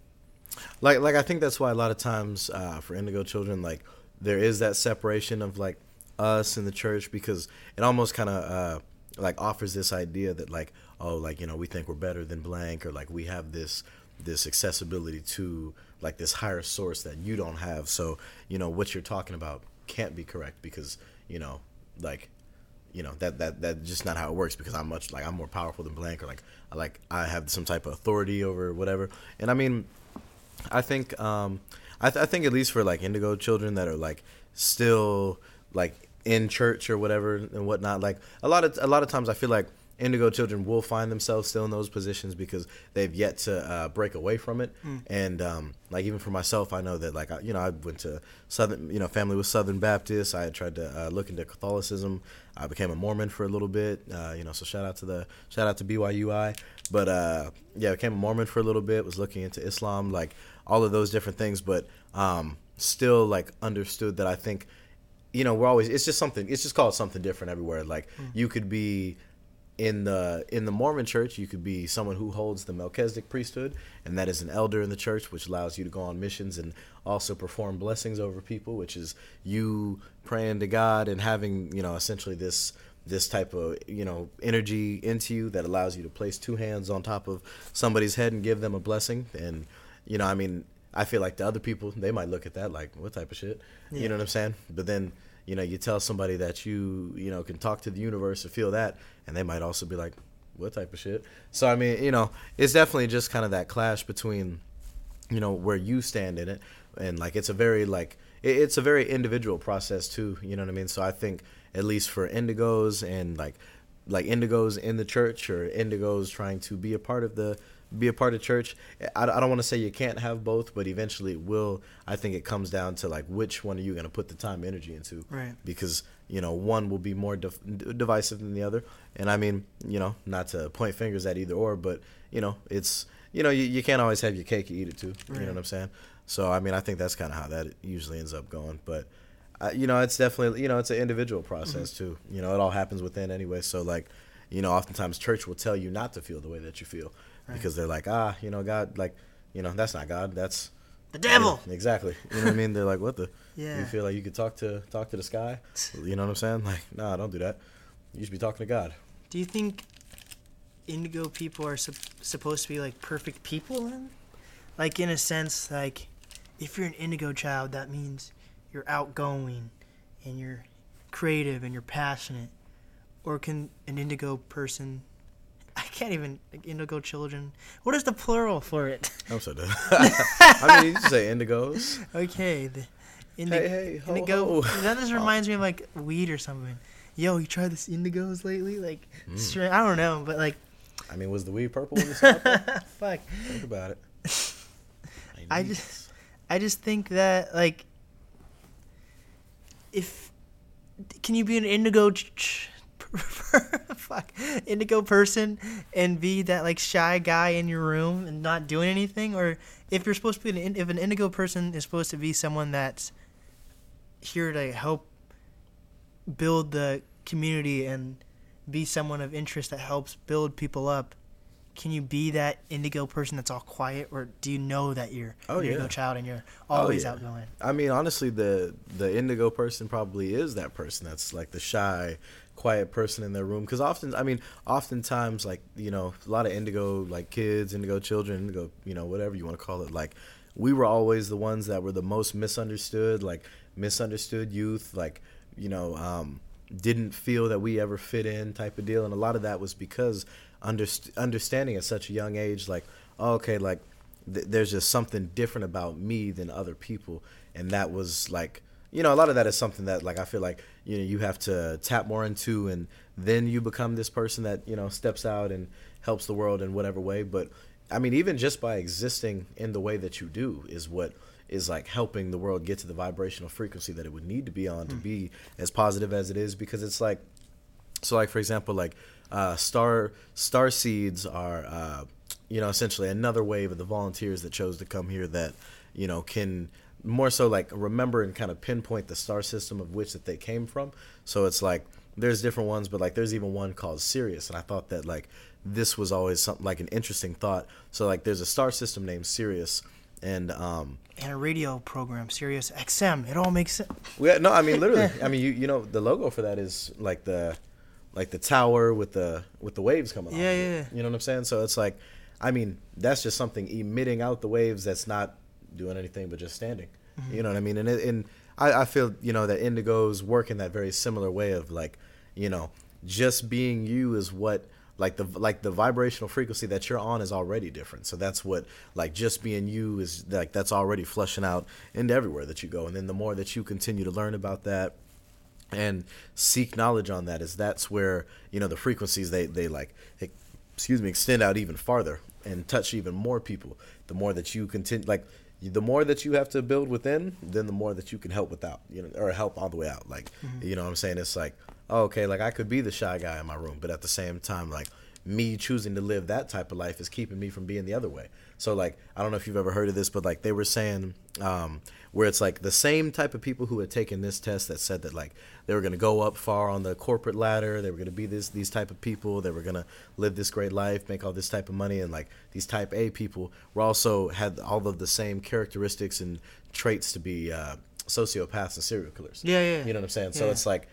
like like I think that's why a lot of times uh, for indigo children, like there is that separation of like us and the church because it almost kind of uh, like offers this idea that like oh like you know we think we're better than blank or like we have this this accessibility to like this higher source that you don't have so you know what you're talking about can't be correct because you know like you know that that that's just not how it works because I'm much like I'm more powerful than blank or like I like I have some type of authority over whatever. And I mean, I think um I, th- I think at least for like indigo children that are like still like in church or whatever and whatnot like a lot of a lot of times I feel like indigo children will find themselves still in those positions because they've yet to uh, break away from it. And um, like even for myself i know that like I, you know i went to southern you know family was southern baptist. I had tried to uh, look into catholicism. I became a mormon for a little bit uh, you know so shout out to the shout out to byui but uh, yeah I became a mormon for a little bit was looking into islam like all of those different things. But um, still like understood that i think you know we're always it's just something it's just called something different everywhere. Like you could be in the in the Mormon church, you could be someone who holds the Melchizedek priesthood, and that is an elder in the church, which allows you to go on missions and also perform blessings over people, which is you praying to God and having you know essentially this this type of you know energy into you that allows you to place two hands on top of somebody's head and give them a blessing. And you know, I mean, I feel like the other people they might look at that like, what type of shit? Yeah. You know what I'm saying? But then you know, you tell somebody that you, you know, can talk to the universe or feel that, and they might also be like, what type of shit? So, I mean, you know, it's definitely just kind of that clash between, you know, where you stand in it. And, like, it's a very, like, it's a very individual process, too. You know what I mean? So, I think, at least for indigos and, like, like indigos in the church or indigos trying to be a part of the be a part of church i, I don't want to say you can't have both but eventually it will i think it comes down to like which one are you going to put the time and energy into Right. because you know one will be more div- divisive than the other and i mean you know not to point fingers at either or but you know it's you know, you, you can't always have your cake and eat it too. You know what I'm saying? So I mean, I think that's kind of how that usually ends up going. But uh, you know, it's definitely you know, it's an individual process Mm-hmm. too. You know, it all happens within anyway. So like, you know, oftentimes church will tell you not to feel the way that you feel Right. because they're like, ah, you know, God, like, you know, that's not God. That's The devil. Yeah, exactly. You know what I mean? They're like, what the? Yeah. You feel like you could talk to talk to the sky? You know what I'm saying? Like, nah, don't do that. You should be talking to God. Do you think indigo people are sup- supposed to be like perfect people then? Like in a sense, like if you're an indigo child, that means you're outgoing and you're creative and you're passionate. Or can an indigo person I can't even like indigo children. What is the plural for it? I'm so done. I mean, you just say indigos. okay, the indi- Hey, hey, ho, indigo. ho. That just [laughs] reminds me of like weed or something. Yo, you tried this indigos lately? Like, Mm. stra- I don't know, but like, I mean, was the weed purple when you [laughs] smoked it? fuck. Think about it. [laughs] I just, I just think that like, if can you be an indigo, ch- ch- [laughs] fuck, indigo person and be that like shy guy in your room and not doing anything, or if you're supposed to be an if an indigo person is supposed to be someone that's here to help build the community and be someone of interest that helps build people up can you be that indigo person that's all quiet or do you know that you're Oh, an indigo yeah. child and you're Oh, always yeah. outgoing I mean, honestly, the the indigo person probably is that person that's like the shy, quiet person in their room. Because often, I mean, oftentimes, like you know, a lot of indigo like kids, indigo children, indigo, you know, whatever you want to call it, like we were always the ones that were the most misunderstood, like misunderstood youth, like you know, um, didn't feel that we ever fit in type of deal, and a lot of that was because underst- understanding at such a young age, like, oh, okay, like th- there's just something different about me than other people and that was like you know a lot of that is something that like i feel like you know you have to tap more into and then you become this person that you know steps out and helps the world in whatever way. But i mean even just by existing in the way that you do is what is like helping the world get to the vibrational frequency that it would need to be on to be as positive as it is. Because it's like so like for example like uh, star star seeds are uh, you know essentially another wave of the volunteers that chose to come here that you know can more so like remember and kind of pinpoint the star system of which that they came from so it's like there's different ones but like there's even one called sirius and i thought that like this was always something like an interesting thought so like there's a star system named sirius and um and a radio program sirius xm it all makes sense [laughs] yeah, no, I mean literally. [laughs] I mean you you know the logo for that is like the like the tower with the with the waves coming off. Yeah, it. yeah, yeah. You know what I'm saying? So it's like I mean, that's just something emitting out the waves that's not doing anything but just standing. Mm-hmm. You know what I mean? And it, and I, I feel, you know, that indigos work in that very similar way of like, you know, just being you is what like the like the vibrational frequency that you're on is already different. So that's what like just being you is like that's already flushing out into everywhere that you go. And then the more that you continue to learn about that and seek knowledge on that is that's where you know the frequencies they they like excuse me extend out even farther and touch even more people the more that you continue like the more that you have to build within then the more that you can help without you know or help all the way out. Like you know what i'm saying? It's like oh, okay like i could be the shy guy in my room but at the same time like me choosing to live that type of life is keeping me from being the other way. So like i don't know if you've ever heard of this but like they were saying um, where it's like the same type of people who had taken this test that said that like they were going to go up far on the corporate ladder they were going to be this these type of people they were going to live this great life make all this type of money and like these type a people were also had all of the same characteristics and traits to be uh, sociopaths and serial killers. Yeah, yeah. you know what i'm saying? So it's like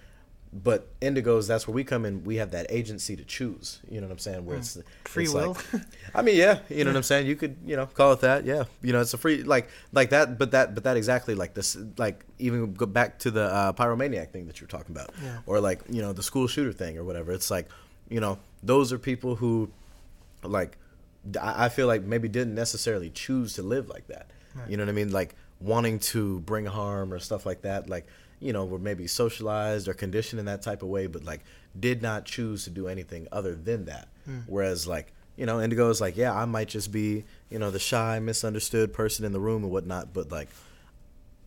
but indigos that's where we come in we have that agency to choose you know what i'm saying where it's Hmm. Free it's will. like, [laughs] I mean, yeah, you know what I'm saying. You could, you know, call it that. Yeah, you know, it's a free like like that. But that, but that exactly like this, like even go back to the uh, pyromaniac thing that you're talking about, Yeah. or like you know the school shooter thing or whatever. It's like, you know, those are people who, like, I I feel like maybe didn't necessarily choose to live like that. You know what I mean? Like wanting to bring harm or stuff like that. Like you know, were maybe socialized or conditioned in that type of way, but like did not choose to do anything other than that. Whereas like you know, Indigo is like, yeah, I might just be you know the shy, misunderstood person in the room and whatnot, but like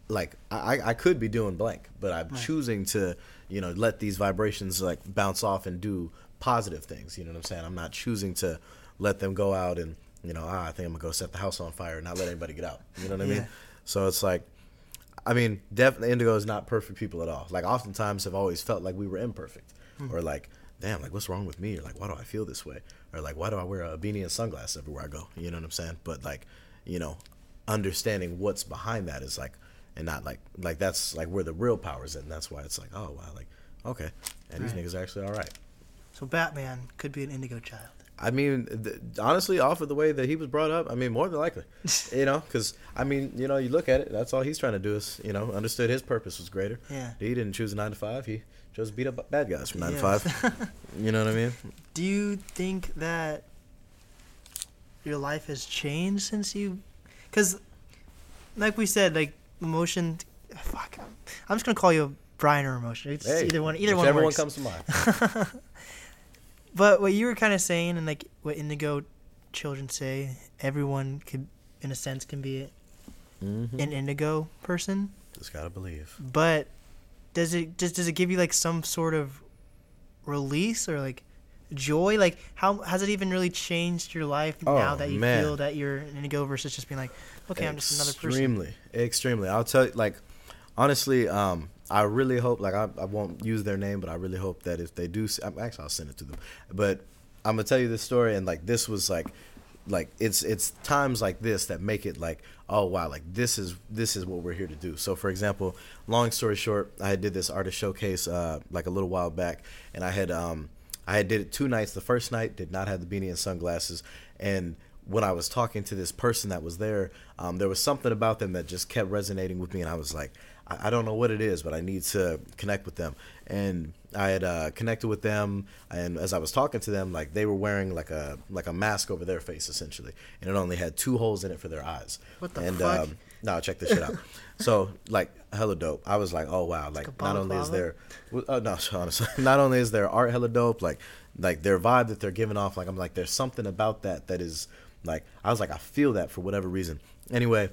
like I, I could be doing blank, but I'm choosing to, you know, let these vibrations like bounce off and do positive things. You know what I'm saying? I'm not choosing to let them go out and you know, ah, I think I'm gonna go set the house on fire and not let anybody get out. You know what I Yeah. mean? So it's like, I mean, definitely Indigo is not perfect people at all. Like oftentimes have always felt like we were imperfect, hmm. or like, damn, like what's wrong with me, or like why do I feel this way, or like why do I wear a beanie and sunglasses everywhere I go? You know what I'm saying? But like, you know, understanding what's behind that is like, and not like like that's like where the real power is. And that's why it's like, oh wow, like okay, and Right. these niggas are actually all right. So Batman could be an indigo child. I mean, th- honestly, off of the way that he was brought up, I mean, more than likely, [laughs] you know, because I mean, you know, you look at it, that's all he's trying to do is, you know, understood his purpose was greater. Yeah. He didn't choose a nine to five. He chose to beat up bad guys from nine Yeah. to five. [laughs] You know what I mean? Do you think that your life has changed since you? Because, like we said, like emotion. Fuck, I'm, just gonna call you Brian or emotion. It's Hey, either one. Either one works. comes to mind. [laughs] But what you were kind of saying, and like what indigo children say, everyone could, in a sense, can be mm-hmm. an indigo person. Just gotta believe. But does it just does it give you like some sort of release or like joy? Like how has it even really changed your life now Oh, that you man. feel that you're an indigo versus just being like, okay, I'm just another person. Extremely, extremely. I'll tell you, like, honestly, um, I really hope, like, I, I won't use their name, but I really hope that if they do, actually, I'll send it to them. But I'm gonna tell you this story, and like, this was like, like it's it's times like this that make it like, oh wow, like this is this is what we're here to do. So, for example, long story short, I did this artist showcase uh, like a little while back, and I had um, I had did it two nights. The first night did not have the beanie and sunglasses, and when I was talking to this person that was there, um, there was something about them that just kept resonating with me, and I was like, I, I don't know what it is, but I need to connect with them. And I had uh, connected with them, and as I was talking to them, like they were wearing like a like a mask over their face essentially, and it only had two holes in it for their eyes. What the and, fuck? Um, no, check this shit out. [laughs] so like hella dope. I was like, oh wow, like, not only is there, oh no, [laughs] honestly, not only is their art hella dope, like like their vibe that they're giving off, like I'm like, there's something about that that is like, I was like, I feel that for whatever reason. Anyway,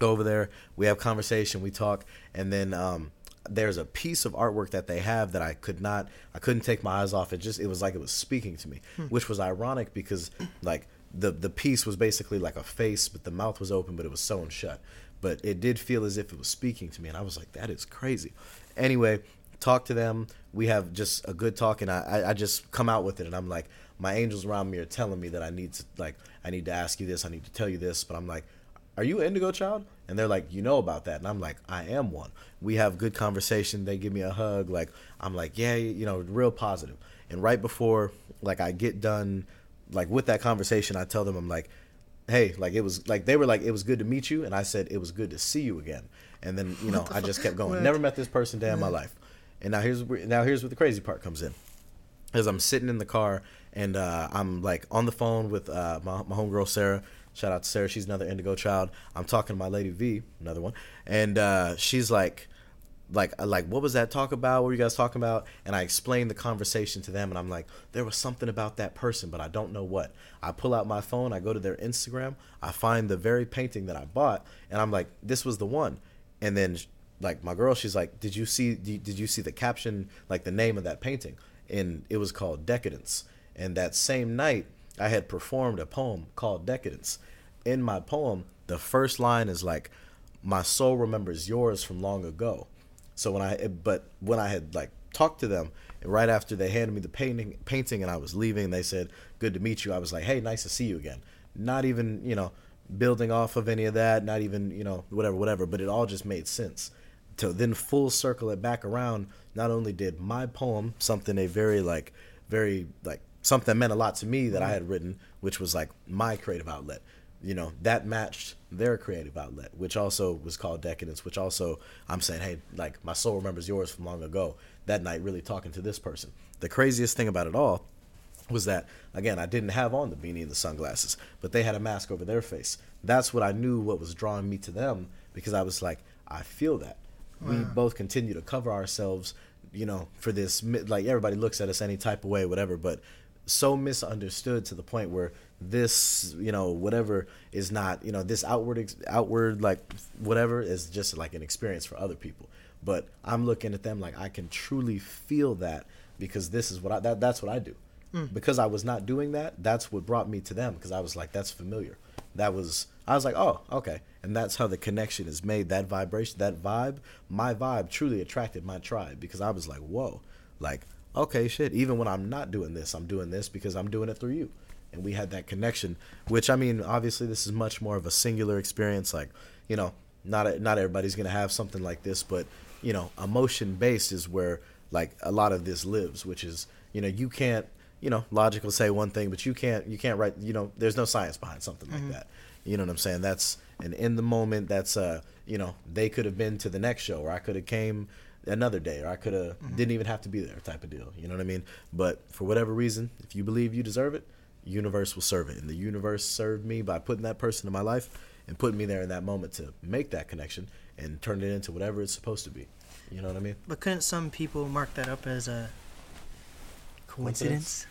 go over there, we have conversation, we talk, and then um, there's a piece of artwork that they have that I could not, I couldn't take my eyes off. It just, it was like it was speaking to me, which was ironic because like the the piece was basically like a face, but the mouth was open, but it was sewn shut. But it did feel as if it was speaking to me, and I was like, that is crazy. Anyway, talk to them. We have just a good talk, and I, I, I just come out with it, and I'm like, my angels around me are telling me that I need to like, I need to ask you this, I need to tell you this, but I'm like, are you an indigo child? And they're like, you know about that. And I'm like, I am one. We have good conversation. They give me a hug. Like, I'm like, yeah, you know, real positive. And right before, like, I get done, like, with that conversation, I tell them, I'm like, hey, like, it was, like, they were like, it was good to meet you. And I said, it was good to see you again. And then, you [laughs] know, I just kept going. What? Never met this person day in my life. And now here's, where- now here's where the crazy part comes in as I'm sitting in the car and uh, I'm like on the phone with uh, my, my homegirl Sarah. Shout out to Sarah, she's another indigo child. I'm talking to my lady V, another one, and uh, she's like, like, uh, like, what was that talk about? What were you guys talking about? And I explained the conversation to them, and I'm like, there was something about that person, but I don't know what. I pull out my phone, I go to their Instagram, I find the very painting that I bought, and I'm like, this was the one. And then, like, my girl, she's like, did you see? Did you see the caption, like the name of that painting? and it was called Decadence. And that same night, I had performed a poem called Decadence. In my poem, the first line is like, "My soul remembers yours from long ago." So when I, but when I had like talked to them, right after they handed me the painting, painting, and I was leaving, they said, "Good to meet you." I was like, "Hey, nice to see you again." Not even you know building off of any of that. Not even you know whatever, whatever. But it all just made sense to then full circle it back around not only did my poem something a very like very like something that meant a lot to me that i mm-hmm. had written which was like my creative outlet you know that matched their creative outlet which also was called decadence which also i'm saying hey like my soul remembers yours from long ago that night really talking to this person the craziest thing about it all was that again I didn't have on the beanie and the sunglasses, but they had a mask over their face. That's what I knew what was drawing me to them because I was like, I feel that. We both continue to cover ourselves, you know, for this like everybody looks at us any type of way, whatever, but so misunderstood to the point where this, you know, whatever is not, you know, this outward ex- outward like whatever is just like an experience for other people. But I'm looking at them like I can truly feel that because this is what I that, that's what I do. Mm. because I was not doing that, that's what brought me to them because I was like, that's familiar. That was I was like, oh, okay, and that's how the connection is made. That vibration, that vibe, my vibe truly attracted my tribe because I was like, whoa, like okay, shit. Even when I'm not doing this, I'm doing this because I'm doing it through you, and we had that connection. Which I mean, obviously, this is much more of a singular experience. Like, you know, not not everybody's gonna have something like this, but you know, emotion based is where like a lot of this lives, which is you know you can't you know logic will say one thing, but you can't you can't write you know there's no science behind something like that. You know what I'm saying? That's and in the moment that's uh you know they could have been to the next show or I could have came another day or I could have mm-hmm. didn't even have to be there type of deal. You know what I mean? But for whatever reason, if you believe you deserve it, universe will serve it. And the universe served me by putting that person in my life and putting me there in that moment to make that connection and turn it into whatever it's supposed to be. You know what I mean? But couldn't some people mark that up as a coincidence?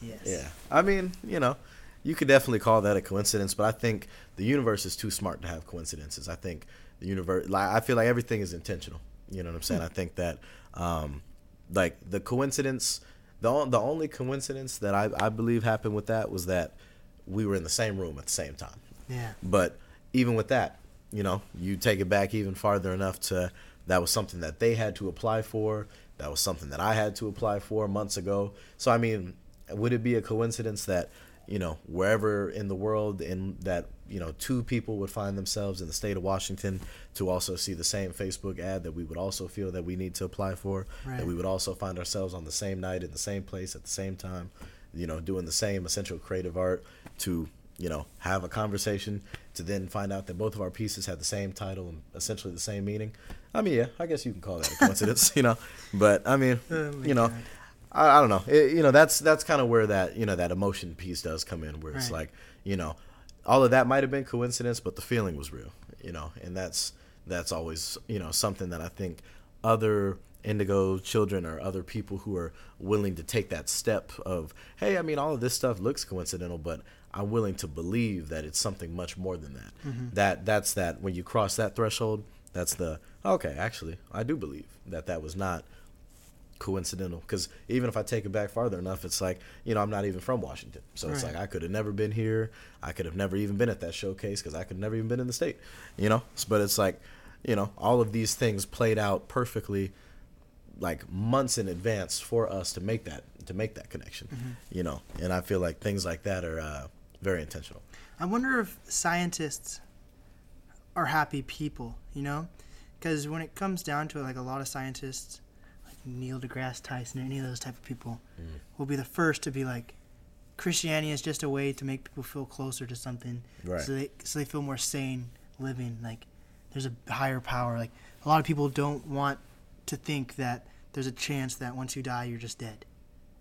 Yes. Yeah. I mean, you know, you could definitely call that a coincidence, but I think the universe is too smart to have coincidences. I think the universe, like, I feel like everything is intentional. You know what I'm saying? I think that, um, like, the coincidence, the, the only coincidence that I, I believe happened with that was that we were in the same room at the same time. Yeah. But even with that, you know, you take it back even farther enough to that was something that they had to apply for. That was something that I had to apply for months ago. So I mean, would it be a coincidence that you know wherever in the world in that you know two people would find themselves in the state of Washington to also see the same Facebook ad that we would also feel that we need to apply for. Right. That we would also find ourselves on the same night in the same place at the same time. You know, doing the same essential creative art to you know, have a conversation to then find out that both of our pieces had the same title and essentially the same meaning. I mean, yeah, I guess you can call that a coincidence, [laughs] you know. But I mean, Oh you know, God. I, I don't know. It, you know, that's that's kind of where that you know that emotion piece does come in, where it's Right. like, you know, all of that might have been coincidence, but the feeling was real, you know, and that's that's always you know something that I think other indigo children or other people who are willing to take that step of hey i mean all of this stuff looks coincidental but i'm willing to believe that it's something much more than that. Mm-hmm. That that's that when you cross that threshold that's the okay actually i do believe that that was not coincidental. Because even if i take it back farther enough it's like you know i'm not even from washington. So it's like i could have never been here. I could have never even been at that showcase because i could never even been in the state you know? But it's like you know all of these things played out perfectly like months in advance for us to make that to make that connection you know? And i feel like things like that are uh, very intentional. I wonder if scientists are happy people, you know? Because when it comes down to it, like a lot of scientists, Neil deGrasse Tyson, any of those type of people, Mm. will be the first to be like, Christianity is just a way to make people feel closer to something, Right. so they so they feel more sane living. Like there's a higher power. Like a lot of people don't want to think that there's a chance that once you die, you're just dead.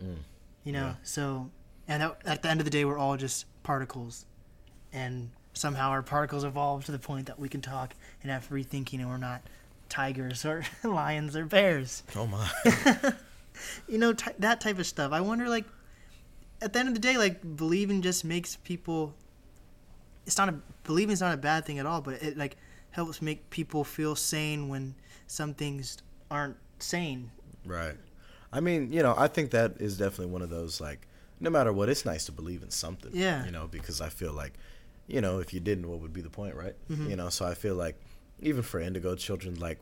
Mm. You know, Yeah. so and at, at the end of the day, we're all just particles, and somehow our particles evolved to the point that we can talk and have free thinking, and we're not tigers or [laughs] lions or bears. oh my [laughs] You know, ty that type of stuff. I wonder, like, at the end of the day, like believing just makes people. It's not a believing is not a bad thing at all, but it like helps make people feel sane when some things aren't sane. Right. I mean, you know, I think that is definitely one of those like no matter what, it's nice to believe in something. Yeah. You know, because I feel like, you know, if you didn't, what would be the point, right? Mm-hmm. You know, so I feel like even for indigo children, like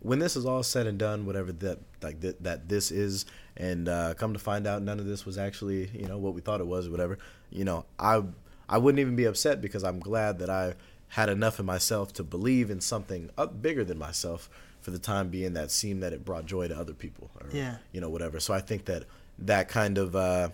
when this is all said and done, whatever that like th- that this is, and uh, come to find out, none of this was actually, you know, what we thought it was, or whatever. You know, I I wouldn't even be upset because I'm glad that I had enough in myself to believe in something up bigger than myself for the time being that seemed that it brought joy to other people or Yeah. you know whatever so i think that that kind of uh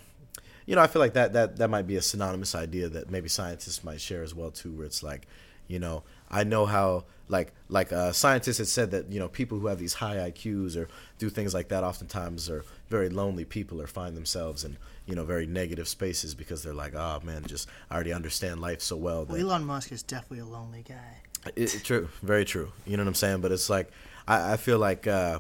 you know i feel like that that that might be a synonymous idea that maybe scientists might share as well too where it's like you know i know how like like uh scientists had said that you know people who have these high iqs or do things like that oftentimes are very lonely people or find themselves in you know very negative spaces because they're like oh man just i already understand life so well Well, Elon Musk is definitely a lonely guy. it, true, very true. You know what I'm saying? But it's like I, I feel like uh,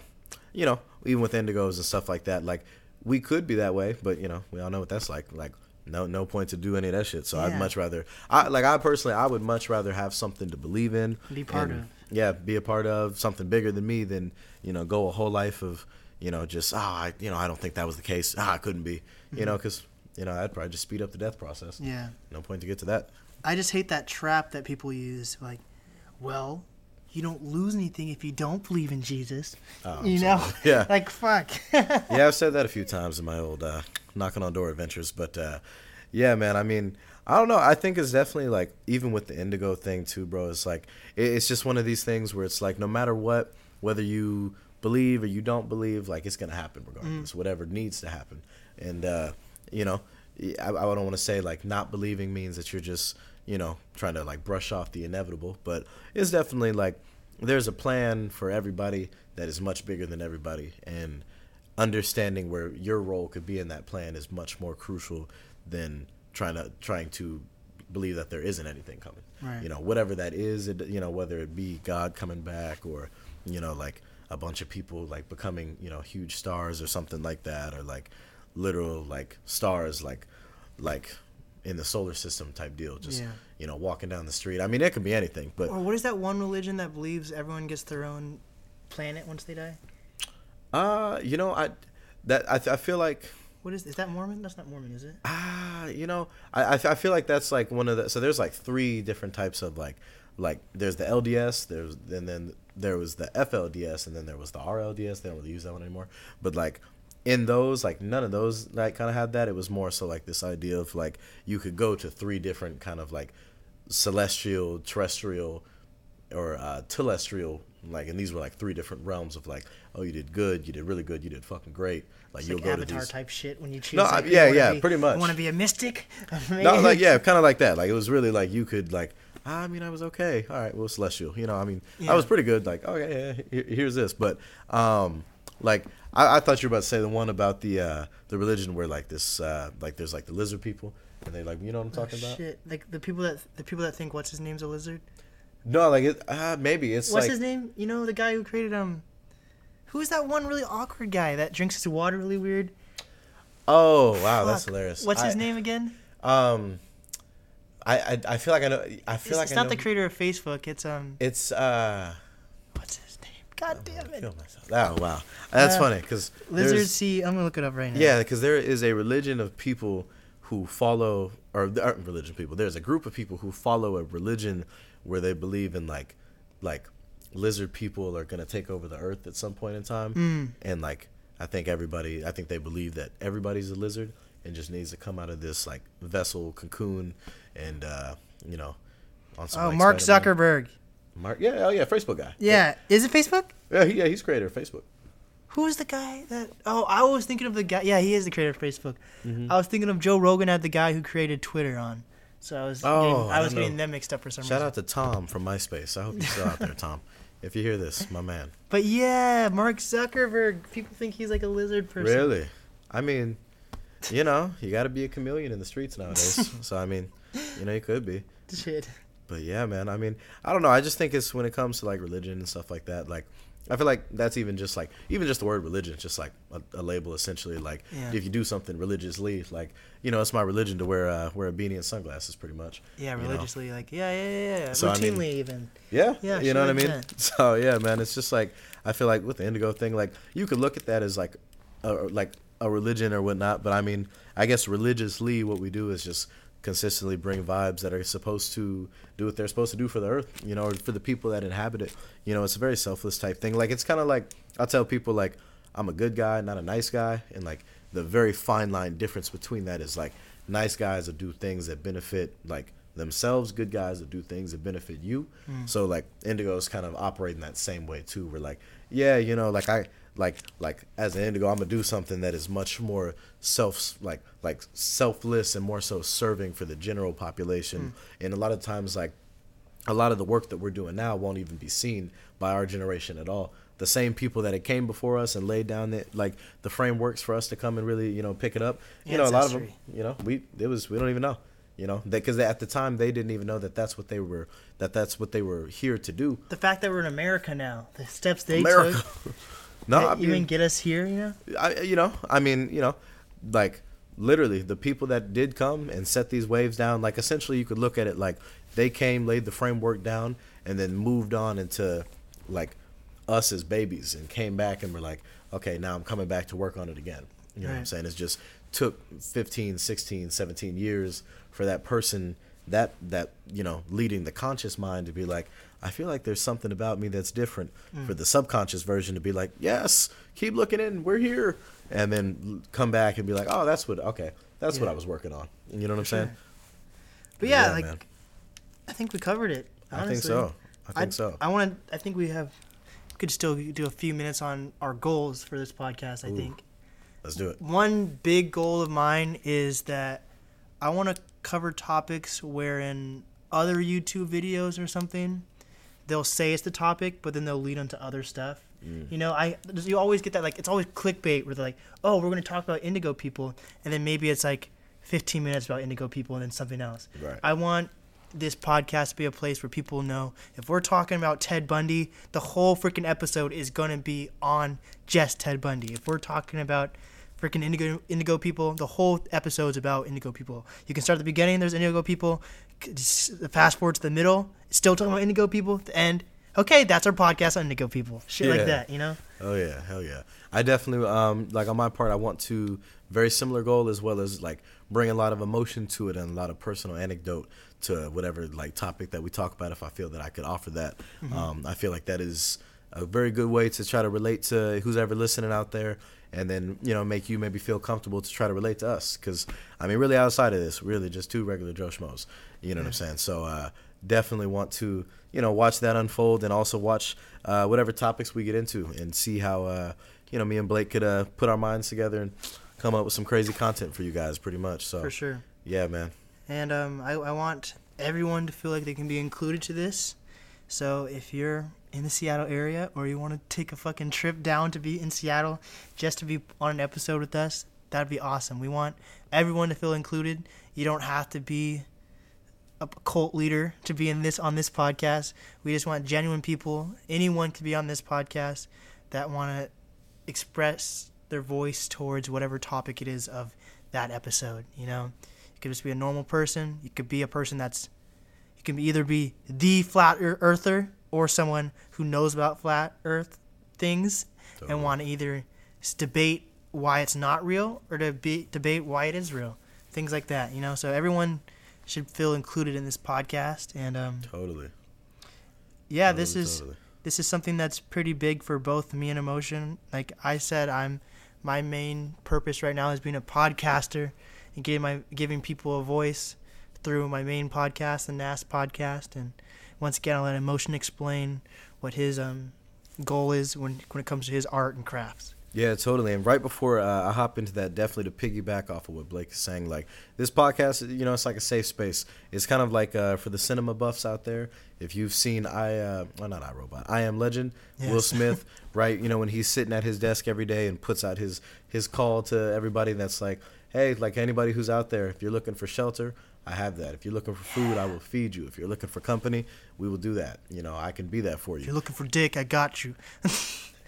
you know, even with indigos and stuff like that, like we could be that way, but you know, we all know what that's like. Like no no point to do any of that shit. So I'd much rather I like I personally I would much rather have something to believe in. Be part and, of. Yeah, be a part of something bigger than me than, you know, go a whole life of, you know, just ah, I, you know, I don't think that was the case. Ah, I couldn't be. You know, cuz you know, I'd probably just speed up the death process. Yeah. No point to get to that. I just hate that trap that people use. Like, well, you don't lose anything if you don't believe in Jesus. Oh, you know? [laughs] Yeah. [laughs] like, fuck. [laughs] yeah, I've said that a few times in my old uh, knocking on door adventures, but uh, yeah, man. I mean, I don't know. I think it's definitely like even with the indigo thing too, bro. It's like it, it's just one of these things where it's like no matter what, whether you believe or you don't believe, like it's gonna happen regardless. Whatever needs to happen, and uh, you know, I, I don't want to say like not believing means that you're just you know trying to like brush off the inevitable, but it's definitely like there's a plan for everybody that is much bigger than everybody, and understanding where your role could be in that plan is much more crucial than trying to trying to believe that there isn't anything coming. Right. You know, whatever that is, it, you know, whether it be God coming back or you know, like a bunch of people like becoming you know huge stars or something like that, or like literal like stars like like in the solar system type deal, just Yeah. you know walking down the street. I mean, it could be anything, but or what is that one religion that believes everyone gets their own planet once they die? Uh, you know, I that I, I feel like What is is that Mormon? That's not Mormon, is it? Ah, you know, I, I I feel like that's like one of the so there's like three different types of like like there's the LDS, there's and then there was the FLDS, and then there was the RLDS. They don't really use that one anymore. But like in those, like none of those like kind of had that. It was more so like this idea of like you could go to three different kind of like celestial, terrestrial, or uh, telestial. Like, and these were like three different realms of like, oh, you did good, you did really good, you did fucking great. Like, It's you'll like go Avatar to these. type shit when you choose. No, like, yeah, yeah, be- pretty much. Want to be a mystic? [laughs] No, like yeah, kind of like that. Like it was really like you could like. I mean, I was okay. All right, well, celestial. You know, I mean, I was pretty good. Like, okay, yeah, here- here's this. But, um, like, I, I thought you were about to say the one about the uh, the religion where like this, uh, like there's like the lizard people, and they like, you know what I'm talking about? Oh, Shit, like the people that the people that think what's his name's a lizard. No, like it. Uh, maybe it's What's like his name? You know the guy who created um. Who's that one really awkward guy that drinks his water really weird? oh wow, that's hilarious. What's his name again? Um, I, I I feel like I know. I feel It's, like it's I not the creator of Facebook. It's um. It's uh. What's his name? God damn it. Kill myself. Oh wow, that's Uh, funny because Lizard I'm gonna look it up right now. Yeah, because there is a religion of people who follow, or there aren't religion people. There's a group of people who follow a religion where they believe in like, like, lizard people are gonna take over the earth at some point in time, Mm. and like, I think everybody, I think they believe that everybody's a lizard and just needs to come out of this like vessel cocoon, and uh, you know, on some. Oh, like, Mark Spider-Man. Zuckerberg. Mark, yeah, oh yeah, Facebook guy. Yeah. Is it Facebook? yeah, he, yeah, he's creator of Facebook. Who is the guy that? Oh, I was thinking of the guy. Yeah, he is the creator of Facebook. Mm-hmm. I was thinking of Joe Rogan had the guy who created Twitter on. So I was Oh, getting, I was getting them mixed up for some Shout reason. Shout out to Tom from MySpace. I hope you're still out there, Tom. [laughs] If you hear this, my man. But yeah, Mark Zuckerberg. People think he's like a lizard person. Really? I mean, you know, you got to be a chameleon in the streets nowadays. [laughs] so I mean, you know, you could be. Shit. But yeah, man. I mean, I don't know. I just think it's when it comes to like religion and stuff like that. Like, I feel like that's even just like even just the word religion is just like a, a label essentially. Like, Yeah. if you do something religiously, like you know, it's my religion to wear uh, wear a beanie and sunglasses, pretty much. Yeah, you know? religiously, like yeah, yeah, yeah, yeah. So, I routinely mean- even. Yeah, Yeah, you know what I mean. 100%. [laughs] So yeah, man, it's just like I feel like with the indigo thing, like you could look at that as like, a, like a religion or whatnot. But I mean, I guess religiously, what we do is just consistently bring vibes that are supposed to do what they're supposed to do for the earth, you know, or for the people that inhabit it. You know, it's a very selfless type thing. Like it's kind of like I tell people like I'm a good guy, not a nice guy, and like the very fine line difference between that is like nice guys will do things that benefit like themselves, good guys will do things that benefit you. Hmm. So like Indigo's kind of operating that same way too. We're like, yeah, you know, like I like like as an Indigo, I'm gonna do something that is much more self like like selfless and more so serving for the general population. Mm. And a lot of times like a lot of the work that we're doing now won't even be seen by our generation at all. The same people that had came before us and laid down the, like the frameworks for us to come and really you know pick it up. You know, a lot of them. You know, we it was we don't even know. You know, because at the time they didn't even know that that's what they were that that's what they were here to do. The fact that we're in America now, the steps they America. took, [laughs] no, I mean, even get us here, you know. I, you know, I mean, you know, like literally the people that did come and set these waves down, like essentially you could look at it like they came, laid the framework down, and then moved on into like us as babies and came back and were like, okay, now I'm coming back to work on it again. You know what I'm saying? It's just took 15, 16, 17 years for that person that that you know leading the conscious mind to be like I feel like there's something about me that's different Mm. for the subconscious version to be like yes keep looking in we're here and then come back and be like oh that's what okay that's what I was working on you know what I'm saying But yeah, Yeah, like man. I think we covered it. Honestly. I think so I think so I want to. I think we have. Could still do a few minutes on our goals for this podcast. I Ooh. think let's do it one big goal of mine is that I want to cover topics wherein other YouTube videos or something, they'll say it's the topic, but then they'll lead onto other stuff. Mm. You know, I you always get that like it's always clickbait where they're like, oh, we're going to talk about Indigo people, and then maybe it's like 15 minutes about Indigo people and then something else. Right. I want this podcast to be a place where people know if we're talking about Ted Bundy, the whole freaking episode is going to be on just Ted Bundy. If we're talking about freaking Indigo Indigo people, the whole episode's about Indigo people. You can start at the beginning, there's Indigo people. Fast forward to the middle, still talking about Indigo people. The end, okay, that's our podcast on Indigo people. Shit Yeah. like that, you know? Oh yeah, hell yeah. I definitely um like on my part I want to very similar goal as well as like bring a lot of emotion to it and a lot of personal anecdote to whatever like topic that we talk about if I feel that I could offer that. Um I feel like that is a very good way to try to relate to who's ever listening out there and then you know make you maybe feel comfortable to try to relate to us cuz I mean really outside of this really just two regular Joe Schmoes. You know what I'm saying? So uh definitely want to you know watch that unfold and also watch uh, whatever topics we get into and see how uh, you know me and Blake could uh, put our minds together and come up with some crazy content for you guys pretty much so For sure. yeah man And um, I, I want everyone to feel like they can be included to this. So if you're in the Seattle area or you want to take a fucking trip down to be in Seattle just to be on an episode with us, that'd be awesome. We want everyone to feel included. You don't have to be a cult leader to be in this on this podcast. We just want genuine people. Anyone can be on this podcast that want to express their voice towards whatever topic it is of that episode. You know, you could just be a normal person. You could be a person that's you can either be the flat earther or someone who knows about flat Earth things Totally. and want to either debate why it's not real or to be, debate why it is real. Things like that. You know, so everyone should feel included in this podcast and um, totally yeah this is totally. this is something that's pretty big for both me and emotion like i said i'm my main purpose right now is being a podcaster and giving my giving people a voice through my main podcast the Nast podcast and once again i'll let emotion explain what his um goal is when when it comes to his art and crafts Yeah, totally. And right before uh, I hop into that, definitely to piggyback off of what Blake is saying, like this podcast, you know, it's like a safe space. It's kind of like uh, for the cinema buffs out there. If you've seen I, uh, well, not I Robot, I Am Legend, Will Smith, [laughs] right? You know, when he's sitting at his desk every day and puts out his his call to everybody that's like, hey, like anybody who's out there, if you're looking for shelter, I have that. If you're looking for food, I will feed you. If you're looking for company, we will do that. You know, I can be that for you. if you. you're looking for dick i got you [laughs]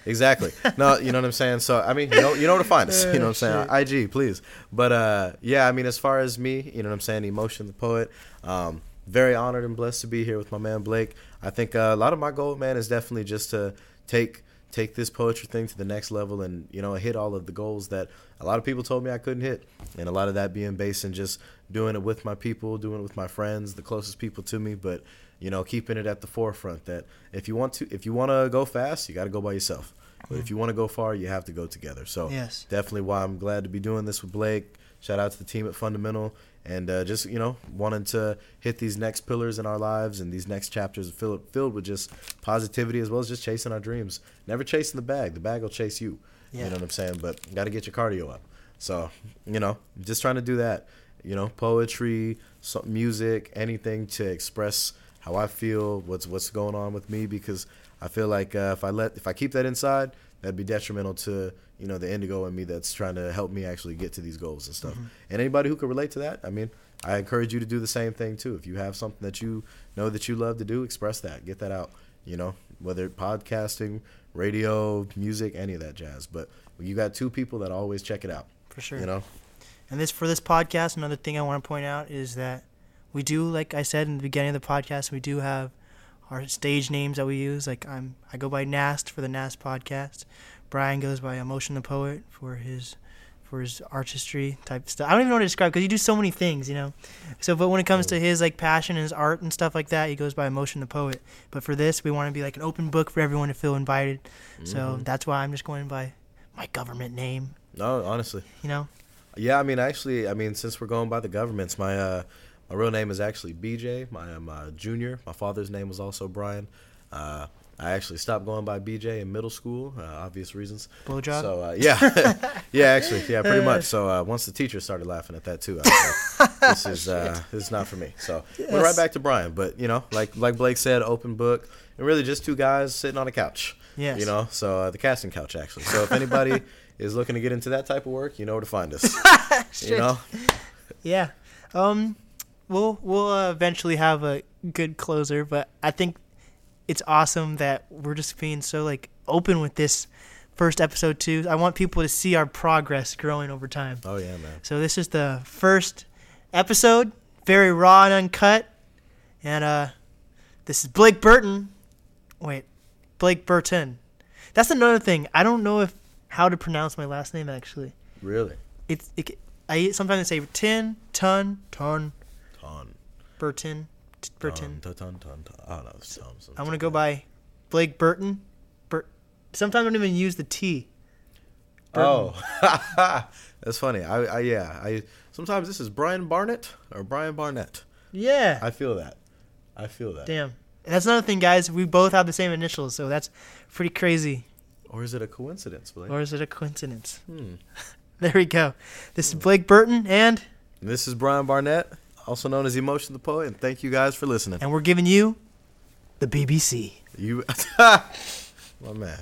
Exactly. No, you know what I'm saying. So I mean, you know, you know where to find us. You know what I'm saying. IG, please. But uh, yeah, I mean, as far as me, you know what I'm saying. Emotion, the poet. Um, very honored and blessed to be here with my man Blake. I think uh, a lot of my goal, man, is definitely just to take take this poetry thing to the next level and you know hit all of the goals that a lot of people told me I couldn't hit, and a lot of that being based in just doing it with my people, doing it with my friends, the closest people to me, but you know keeping it at the forefront that if you want to if you want to go fast, you got to go by yourself. But if you want to go far, you have to go together. So Yes. definitely why I'm glad to be doing this with Blake. Shout out to the team at Fundamental and uh, just you know wanting to hit these next pillars in our lives and these next chapters filled filled with just positivity as well as just chasing our dreams. Never chasing the bag. The bag will chase you. Yeah. You know what I'm saying? But got to get your cardio up. So you know, just trying to do that. You know, poetry, so, music, anything to express how I feel, what's what's going on with me, because I feel like uh, if I let if I keep that inside, that'd be detrimental to you know the indigo in me that's trying to help me actually get to these goals and stuff. And anybody who can relate to that, I mean, I encourage you to do the same thing too. If you have something that you know that you love to do, express that, get that out. You know, whether podcasting, radio, music, any of that jazz. But you got two people that always check it out. for sure You know, And this for this podcast, another thing I want to point out is that we do, like I said in the beginning of the podcast, we do have our stage names that we use. Like I'm, I go by Nast for the Nast podcast. Brian goes by Emotion the Poet for his for his artistry type stuff. I don't even know how to describe because you do so many things, you know. So, but when it comes to his like passion and his art and stuff like that, he goes by Emotion the Poet. But for this, we want to be like an open book for everyone to feel invited. So Mhm. that's why I'm just going by my government name. No, honestly. You know. Yeah, I mean, actually, I mean, since we're going by the governments, my uh, my real name is actually BJ. My I'm uh, junior. My father's name was also Brian. Uh, I actually stopped going by BJ in middle school, uh, obvious reasons. Blowjob. So uh, yeah, [laughs] [laughs] yeah, actually, yeah, pretty much. So uh, once the teacher started laughing at that too, I was like, [laughs] this is uh, this is not for me. So went right back to Brian. But you know, like like Blake said, open book, and really just two guys sitting on a couch. Yes. You know, so uh, the casting couch actually. So if anybody is looking to get into that type of work, you know where to find us. [laughs] you know. Yeah. Um, we'll we'll uh, eventually have a good closer, but I think it's awesome that we're just being so like open with this first episode too. I want people to see our progress growing over time. Oh yeah, man. So this is the first episode, very raw and uncut, and uh, this is Blake Burton. Wait, Blake Burton. That's another thing. I don't know if how to pronounce my last name actually. Really? It's it, I sometimes say tin, ton, ton, Ton. Burton, t- Burton. Ton, ton, ton, ton. I don't know. It's some- I'm gonna go by Blake Burton. Burt. Sometimes I don't even use the T. Oh, [laughs] that's funny. I, I yeah. I sometimes this is Brian Barnett or Brian Barnett. Yeah. I feel that. I feel that. Damn. And that's another thing, guys. We both have the same initials, so that's pretty crazy. Or is it a coincidence, Blake? Or is it a coincidence? Hmm. [laughs] There we go. This is Blake Burton, and This is Brian Barnett, also known as Emotion the Poet, and thank you guys for listening. and we're giving you the BBC. You, [laughs] my man.